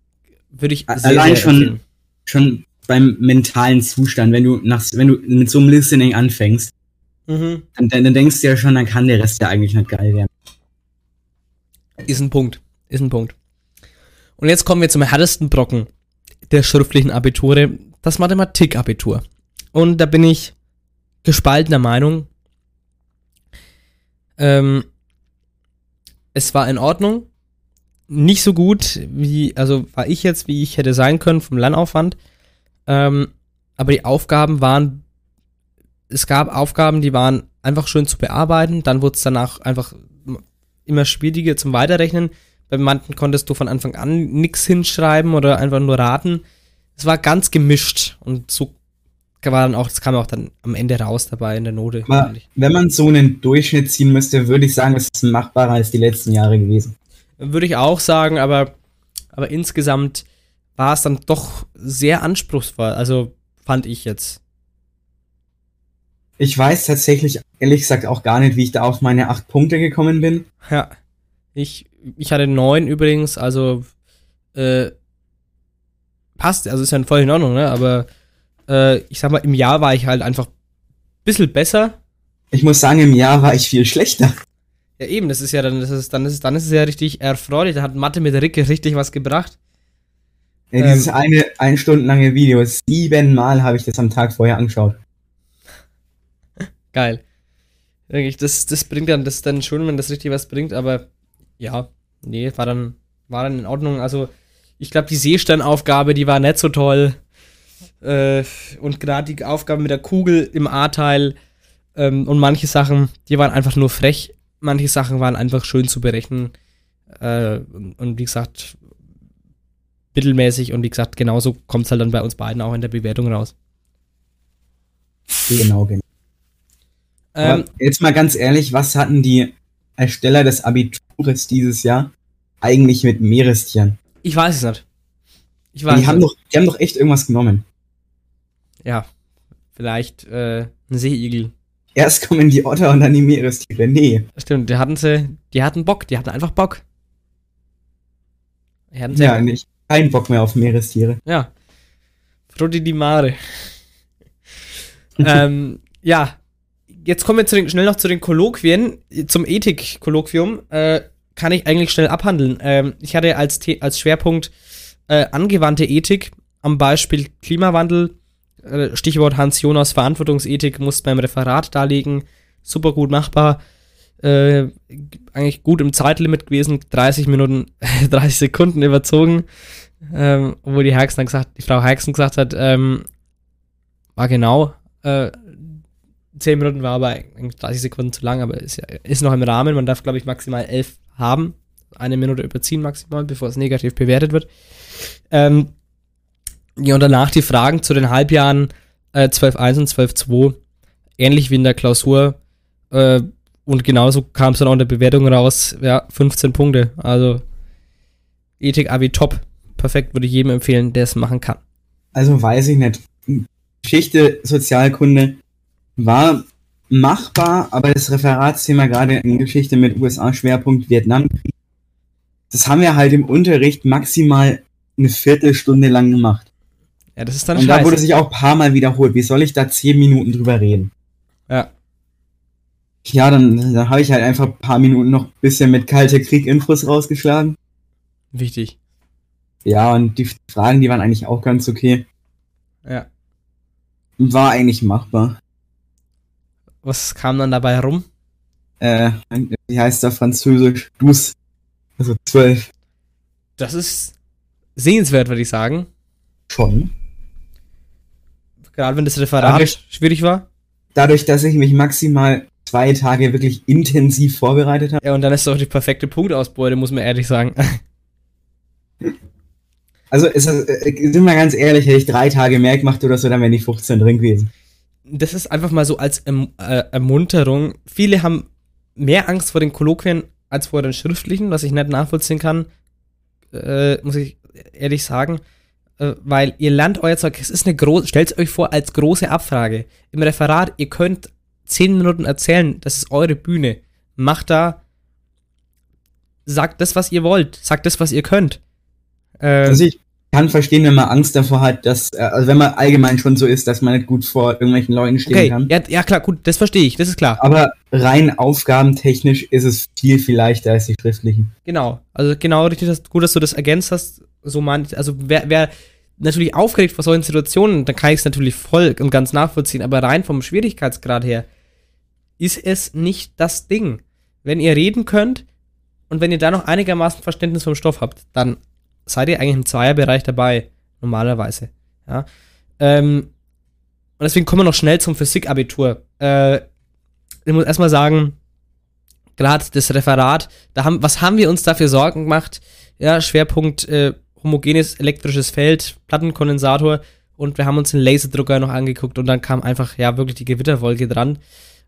Speaker 1: würde ich sehr,
Speaker 2: Allein
Speaker 1: sehr
Speaker 2: schon-. Schon beim mentalen Zustand, wenn du nach, wenn du mit so einem Listening anfängst,
Speaker 1: Mhm.
Speaker 2: dann, dann, dann denkst du ja schon, dann kann der Rest ja eigentlich nicht geil werden.
Speaker 1: Ist ein Punkt. Ist ein Punkt. Und jetzt kommen wir zum härtesten Brocken der schriftlichen Abiture, das Mathematik-Abitur. Und da bin ich gespaltener Meinung. Ähm, es war in Ordnung. Nicht so gut, wie, also war ich jetzt, wie ich hätte sein können vom Lernaufwand. Ähm, aber die Aufgaben waren, es gab Aufgaben, die waren einfach schön zu bearbeiten. Dann wurde es danach einfach immer schwieriger zum Weiterrechnen. Bei manchen konntest du von Anfang an nichts hinschreiben oder einfach nur raten. Es war ganz gemischt und so war dann auch, das kam auch dann am Ende raus dabei in der Note.
Speaker 2: Aber wenn man so einen Durchschnitt ziehen müsste, würde ich sagen, es ist machbarer als die letzten Jahre gewesen.
Speaker 1: Würde ich auch sagen, aber, aber insgesamt war es dann doch sehr anspruchsvoll. Also fand ich jetzt.
Speaker 2: Ich weiß tatsächlich, ehrlich gesagt, auch gar nicht, wie ich da auf meine acht Punkte gekommen bin.
Speaker 1: Ja. Ich, ich hatte neun übrigens, also äh, passt, also ist ja voll in Ordnung, ne? Aber äh, ich sag mal, im Jahr war ich halt einfach ein bisschen besser.
Speaker 2: Ich muss sagen, im Jahr war ich viel schlechter.
Speaker 1: Ja, eben, das ist ja dann, das ist, dann ist, dann ist es ja richtig erfreulich. Da hat Mathe mit Ricke richtig was gebracht.
Speaker 2: Ja,
Speaker 1: Ähm.
Speaker 2: dieses eine, ein Stunden lange Video, siebenmal habe ich das am Tag vorher angeschaut.
Speaker 1: Geil. Das, das bringt dann, das dann schön, wenn das richtig was bringt, aber ja, nee, war dann, war dann in Ordnung. Also, ich glaube, die Seesternaufgabe, die war nicht so toll. Äh, und gerade die Aufgabe mit der Kugel im A-Teil ähm, und manche Sachen, die waren einfach nur frech. Manche Sachen waren einfach schön zu berechnen. Äh, und, und wie gesagt, mittelmäßig und wie gesagt, genauso kommt es halt dann bei uns beiden auch in der Bewertung raus.
Speaker 2: Genau, genau.
Speaker 1: Ähm,
Speaker 2: jetzt mal ganz ehrlich, was hatten die Ersteller des Abitures dieses Jahr eigentlich mit Meerestieren?
Speaker 1: ich weiß es nicht. Ich weiß
Speaker 2: Die haben,
Speaker 1: nicht.
Speaker 2: doch, die haben doch echt irgendwas genommen.
Speaker 1: ja, vielleicht äh, ein Seeigel.
Speaker 2: Erst kommen die Otter und dann die Meerestiere. Nee.
Speaker 1: Stimmt, die hatten sie, die hatten Bock, die hatten einfach Bock. Die hatten
Speaker 2: Ja, nicht. Kein Bock mehr auf Meerestiere.
Speaker 1: ja. Frutti di Mare. ähm, ja, jetzt kommen wir zu den, schnell noch zu den Kolloquien. Zum Ethik-Kolloquium äh, kann ich eigentlich schnell abhandeln. Ähm, ich hatte als, als Schwerpunkt äh, angewandte Ethik am Beispiel Klimawandel. Äh, Stichwort Hans Jonas Verantwortungsethik musste beim Referat darlegen. Super gut machbar. Äh, eigentlich gut im Zeitlimit gewesen. 30 Minuten, 30 Sekunden überzogen. Ähm, wo die Herxen gesagt, die Frau Herxen gesagt hat, ähm, war genau, äh, 10 Minuten war aber eigentlich 30 Sekunden zu lang, aber ist, ja, ist noch im Rahmen. Man darf, glaube ich, maximal 11 haben. Eine Minute überziehen maximal, bevor es negativ bewertet wird. Ähm, ja, und danach die Fragen zu den Halbjahren äh, 12.1 und 12.2. Ähnlich wie in der Klausur. Äh, und genauso kam es dann auch in der Bewertung raus. Ja, 15 Punkte. Also Ethik Abi top. Perfekt, würde ich jedem empfehlen, der es machen kann.
Speaker 2: Also weiß ich nicht. Geschichte, Sozialkunde war machbar, aber das Referatsthema gerade in Geschichte mit USA-Schwerpunkt Vietnam, das haben wir halt im Unterricht maximal eine Viertelstunde lang gemacht.
Speaker 1: Ja, das ist dann
Speaker 2: Und da wurde
Speaker 1: scheiße.
Speaker 2: sich auch ein paar Mal wiederholt. Wie soll ich da zehn Minuten drüber reden?
Speaker 1: Ja.
Speaker 2: Ja, dann, dann habe ich halt einfach ein paar Minuten noch ein bisschen mit Kalter Krieg-Infos rausgeschlagen.
Speaker 1: Wichtig.
Speaker 2: Ja, und die Fragen, die waren eigentlich auch ganz okay.
Speaker 1: Ja.
Speaker 2: War eigentlich machbar.
Speaker 1: Was kam dann dabei rum?
Speaker 2: Äh, wie heißt der Französisch? Dus. Also zwölf.
Speaker 1: Das ist sehenswert, würde ich sagen.
Speaker 2: Schon.
Speaker 1: Gerade wenn das Referat
Speaker 2: Dadurch-
Speaker 1: schwierig war.
Speaker 2: Dadurch, dass ich mich maximal zwei Tage wirklich intensiv vorbereitet habe.
Speaker 1: Ja, und dann ist doch die perfekte Punktausbeute, muss man ehrlich sagen.
Speaker 2: Also, ist das, äh, sind wir ganz ehrlich, hätte ich drei Tage mehr gemacht oder so, dann wären die 15 drin gewesen.
Speaker 1: Das ist einfach mal so als erm äh, Ermunterung. Viele haben mehr Angst vor den Kolloquien als vor den schriftlichen, was ich nicht nachvollziehen kann, äh, muss ich ehrlich sagen. Äh, weil ihr lernt euer Zeug, es ist eine große, stellt euch vor als große Abfrage. Im Referat, ihr könnt zehn Minuten erzählen, das ist eure Bühne. Macht da, sagt das, was ihr wollt, sagt das, was ihr könnt. Ähm,
Speaker 2: Also ich kann verstehen, wenn man Angst davor hat, dass, äh, also wenn man allgemein schon so ist, dass man nicht gut vor irgendwelchen Leuten stehen
Speaker 1: okay,
Speaker 2: kann.
Speaker 1: ja, ja klar, gut, das verstehe ich, das ist klar.
Speaker 2: Aber rein aufgabentechnisch ist es viel, viel leichter als die schriftlichen.
Speaker 1: Genau, also genau richtig, dass, gut, dass du das ergänzt hast. So man, also wer, wer natürlich aufgeregt vor solchen Situationen, dann kann ich es natürlich voll und ganz nachvollziehen, aber rein vom Schwierigkeitsgrad her ist es nicht das Ding. Wenn ihr reden könnt und wenn ihr da noch einigermaßen Verständnis vom Stoff habt, dann seid ihr eigentlich im Zweierbereich dabei, normalerweise. Ja. Ähm, und deswegen kommen wir noch schnell zum Physikabitur. Äh, ich muss erstmal sagen, gerade das Referat, da haben, was haben wir uns dafür Sorgen gemacht? Ja, Schwerpunkt äh, homogenes elektrisches Feld, Plattenkondensator und wir haben uns den Laserdrucker noch angeguckt und dann kam einfach, ja, wirklich die Gewitterwolke dran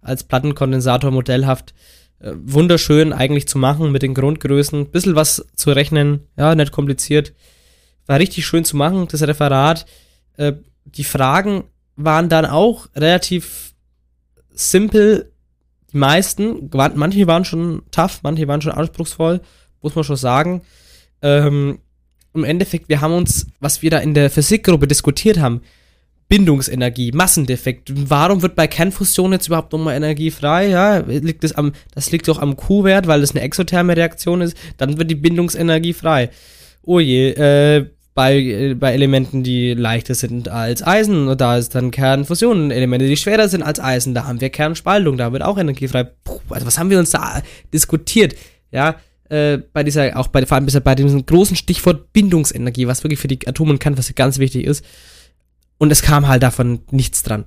Speaker 1: als Plattenkondensator modellhaft. Äh, wunderschön eigentlich zu machen mit den Grundgrößen, bisschen was zu rechnen, ja, nicht kompliziert. War richtig schön zu machen, das Referat. Äh, die Fragen waren dann auch relativ simpel die meisten, manche waren schon tough, manche waren schon anspruchsvoll, muss man schon sagen. Ähm, Im Endeffekt, wir haben uns, was wir da in der Physikgruppe diskutiert haben, Bindungsenergie, Massendefekt. Warum wird bei Kernfusion jetzt überhaupt nochmal Energie frei? Ja, liegt das am, das liegt doch am Q-Wert, weil das eine exotherme Reaktion ist. Dann wird die Bindungsenergie frei. Oh je, äh, bei, äh, bei Elementen, die leichter sind als Eisen, da ist dann Kernfusion. Elemente, die schwerer sind als Eisen, da haben wir Kernspaltung, da wird auch Energie frei. Puh, also was haben wir uns da diskutiert? Ja, äh, bei dieser, auch bei, vor allem bei diesem großen Stichwort Bindungsenergie, was wirklich für die Atome und Kernphysik ganz wichtig ist. Und es kam halt davon nichts dran.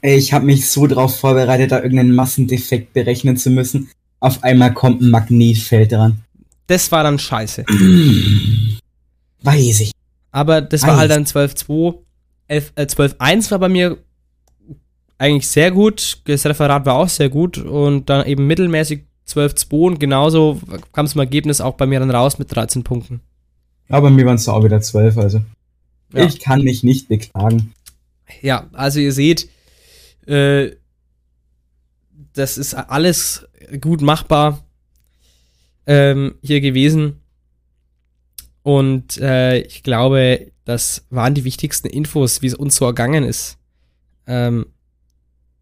Speaker 2: Ich habe mich so drauf vorbereitet, da irgendeinen Massendefekt berechnen zu müssen. Auf einmal kommt ein Magnetfeld dran.
Speaker 1: Das war dann scheiße.
Speaker 2: Weiß ich.
Speaker 1: Aber das war
Speaker 2: Weiß.
Speaker 1: halt dann 12.2. 11, äh, 12.1 war bei mir eigentlich sehr gut. Das Referat war auch sehr gut. Und dann eben mittelmäßig 12.2. Und genauso kam es im Ergebnis auch bei mir dann raus mit 13 Punkten.
Speaker 2: Ja, bei mir waren es auch wieder zwölf, also.
Speaker 1: Ja.
Speaker 2: Ich kann mich nicht beklagen.
Speaker 1: Ja, also ihr seht, äh, das ist alles gut machbar ähm, hier gewesen. Und äh, ich glaube, das waren die wichtigsten Infos, wie es uns so ergangen ist. Ähm,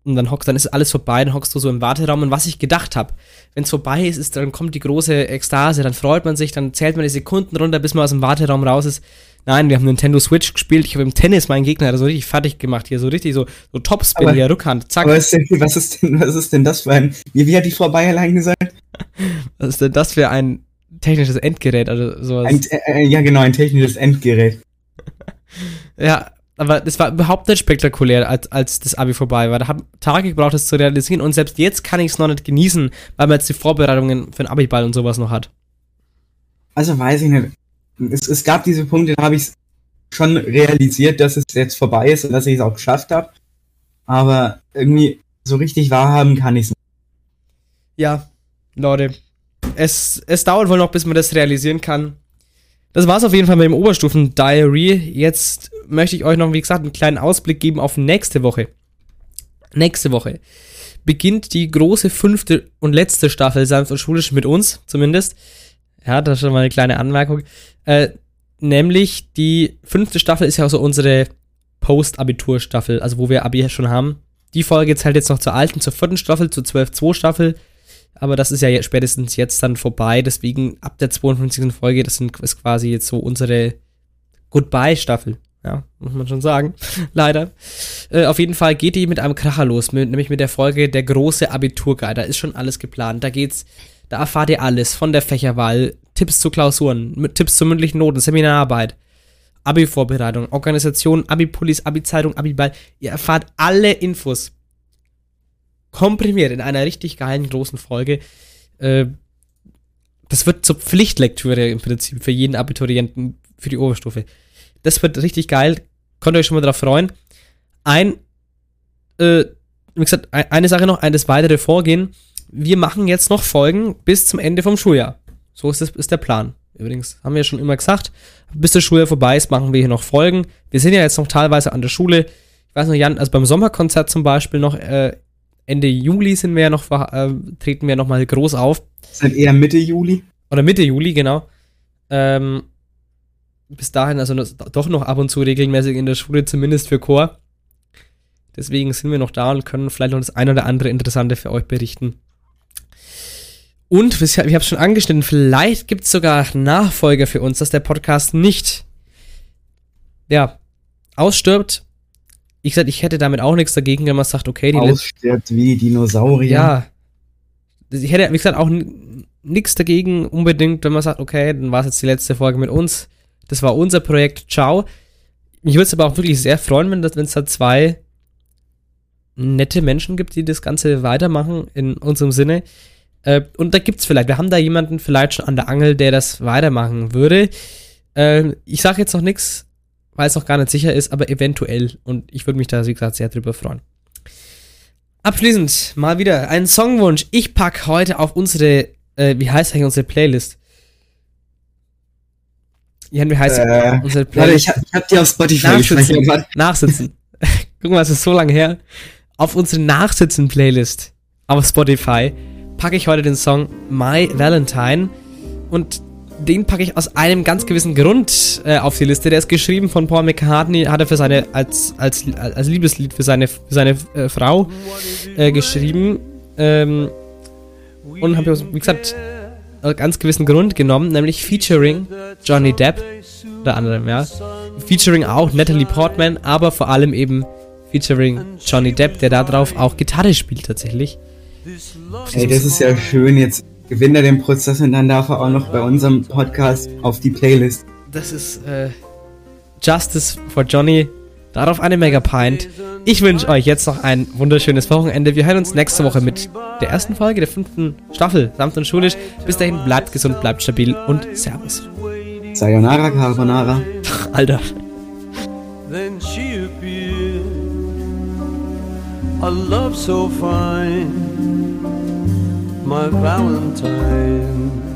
Speaker 1: und dann hockst, dann ist alles vorbei, dann hockst du so im Warteraum. Und was ich gedacht habe, wenn es vorbei ist, ist, dann kommt die große Ekstase, dann freut man sich, dann zählt man die Sekunden runter, bis man aus dem Warteraum raus ist. Nein, wir haben Nintendo Switch gespielt. Ich habe im Tennis meinen Gegner so richtig fertig gemacht hier, so richtig so, so Topspin hier, Rückhand, zack.
Speaker 2: Was ist, denn, was, ist denn, was ist denn das für ein. Wie, wie hat die Frau Bayerlein gesagt?
Speaker 1: Was ist denn das für ein technisches Endgerät? Also sowas.
Speaker 2: Ein, äh, ja, genau, ein technisches Endgerät.
Speaker 1: ja, aber das war überhaupt nicht spektakulär, als, als das Abi vorbei war. Da haben Tage gebraucht, das zu realisieren. Und selbst jetzt kann ich es noch nicht genießen, weil man jetzt die Vorbereitungen für den Abiball und sowas noch hat.
Speaker 2: Also weiß ich nicht. Es, es gab diese Punkte, da habe ich schon realisiert, dass es jetzt vorbei ist und dass ich es auch geschafft habe. Aber irgendwie so richtig wahrhaben kann ich es nicht.
Speaker 1: Ja, Leute. Es, es dauert wohl noch, bis man das realisieren kann. Das war's auf jeden Fall mit dem Oberstufen-Diary. Jetzt möchte ich euch noch, wie gesagt, einen kleinen Ausblick geben auf nächste Woche. Nächste Woche beginnt die große fünfte und letzte Staffel Sanft und Schulisch mit uns, zumindest. Ja, das ist schon mal eine kleine Anmerkung. Äh, nämlich die fünfte Staffel ist ja auch so unsere Post-Abitur-Staffel, also wo wir Abi schon haben. Die Folge zählt jetzt noch zur alten, zur vierten Staffel, zur 12-2 Staffel. Aber das ist ja spätestens jetzt dann vorbei. Deswegen ab der 52. Folge, das sind, ist quasi jetzt so unsere Goodbye-Staffel. Ja, muss man schon sagen. Leider. Äh, auf jeden Fall geht die mit einem Kracher los, mit, nämlich mit der Folge Der große Abiturguide. Da ist schon alles geplant. Da geht's, da erfahrt ihr alles von der Fächerwahl, Tipps zu Klausuren, Tipps zu mündlichen Noten, Seminararbeit, Abi-Vorbereitung, Organisation, Abi-Pullis, Abi-Zeitung, Abi-Ball. Ihr erfahrt alle Infos komprimiert in einer richtig geilen großen Folge. Äh, das wird zur Pflichtlektüre im Prinzip für jeden Abiturienten für die Oberstufe. Das wird richtig geil. Könnt ihr euch schon mal drauf freuen. Ein, äh, wie gesagt, ein- eine Sache noch, ein das weitere Vorgehen. Wir machen jetzt noch Folgen bis zum Ende vom Schuljahr. So ist, das, ist der Plan. Übrigens, haben wir ja schon immer gesagt, bis das Schuljahr vorbei ist, machen wir hier noch Folgen. Wir sind ja jetzt noch teilweise an der Schule. Ich weiß noch, Jan, also beim Sommerkonzert zum Beispiel noch äh, Ende Juli sind wir ja noch, äh, treten wir noch mal groß auf.
Speaker 2: Ist dann eher Mitte Juli.
Speaker 1: Oder Mitte Juli, genau. Ähm, bis dahin also doch noch ab und zu regelmäßig in der Schule, zumindest für Chor. Deswegen sind wir noch da und können vielleicht noch das ein oder andere Interessante für euch berichten. Und, ich habe es schon angeschnitten, vielleicht gibt es sogar Nachfolger für uns, dass der Podcast nicht, ja, ausstirbt. Ich gesagt, ich hätte damit auch nichts dagegen, wenn man sagt, okay, die
Speaker 2: Ausstirbt wie die Dinosaurier.
Speaker 1: ja. Ich hätte, wie gesagt, auch nichts dagegen unbedingt, wenn man sagt, okay, dann war es jetzt die letzte Folge mit uns. Das war unser Projekt. Ciao. Mich würde es aber auch wirklich sehr freuen, wenn es da zwei nette Menschen gibt, die das Ganze weitermachen in unserem Sinne. Äh, und da gibt es vielleicht, wir haben da jemanden vielleicht schon an der Angel, der das weitermachen würde. Äh, ich sage jetzt noch nichts, weil es noch gar nicht sicher ist, aber eventuell. Und ich würde mich da, wie gesagt, sehr drüber freuen. Abschließend mal wieder ein Songwunsch. Ich pack heute auf unsere, äh, wie heißt eigentlich unsere Playlist? Jan, wie heißt
Speaker 2: Äh,
Speaker 1: unsere
Speaker 2: Warte,
Speaker 1: Playlist?
Speaker 2: ich hab, ich hab die auf Spotify
Speaker 1: Nachsitzen.
Speaker 2: Warte.
Speaker 1: Nachsitzen. Guck mal, es ist so lange her. Auf unsere Nachsitzen-Playlist auf Spotify packe ich heute den Song My Valentine und den packe ich aus einem ganz gewissen Grund äh, auf die Liste. Der ist geschrieben von Paul McCartney, hat er für seine als als als Liebeslied für seine für seine äh, Frau äh, geschrieben ähm, und habe wie gesagt aus ganz gewissen Grund genommen, nämlich featuring Johnny Depp unter anderem, ja. Featuring auch Natalie Portman, aber vor allem eben featuring Johnny Depp, der da drauf auch Gitarre spielt tatsächlich.
Speaker 2: Ey, das ist ja schön. Jetzt gewinnt er den Prozess und dann darf er auch noch bei unserem Podcast auf die Playlist.
Speaker 1: Das ist äh, Justice for Johnny. Darauf eine Mega Pint. Ich wünsche euch jetzt noch ein wunderschönes Wochenende. Wir hören uns nächste Woche mit der ersten Folge der fünften Staffel, samt und schulisch. Bis dahin, bleibt gesund, bleibt stabil und Servus.
Speaker 2: Sayonara Carbonara.
Speaker 1: Alter.
Speaker 9: Then she appeared, a love so fine, my valentine.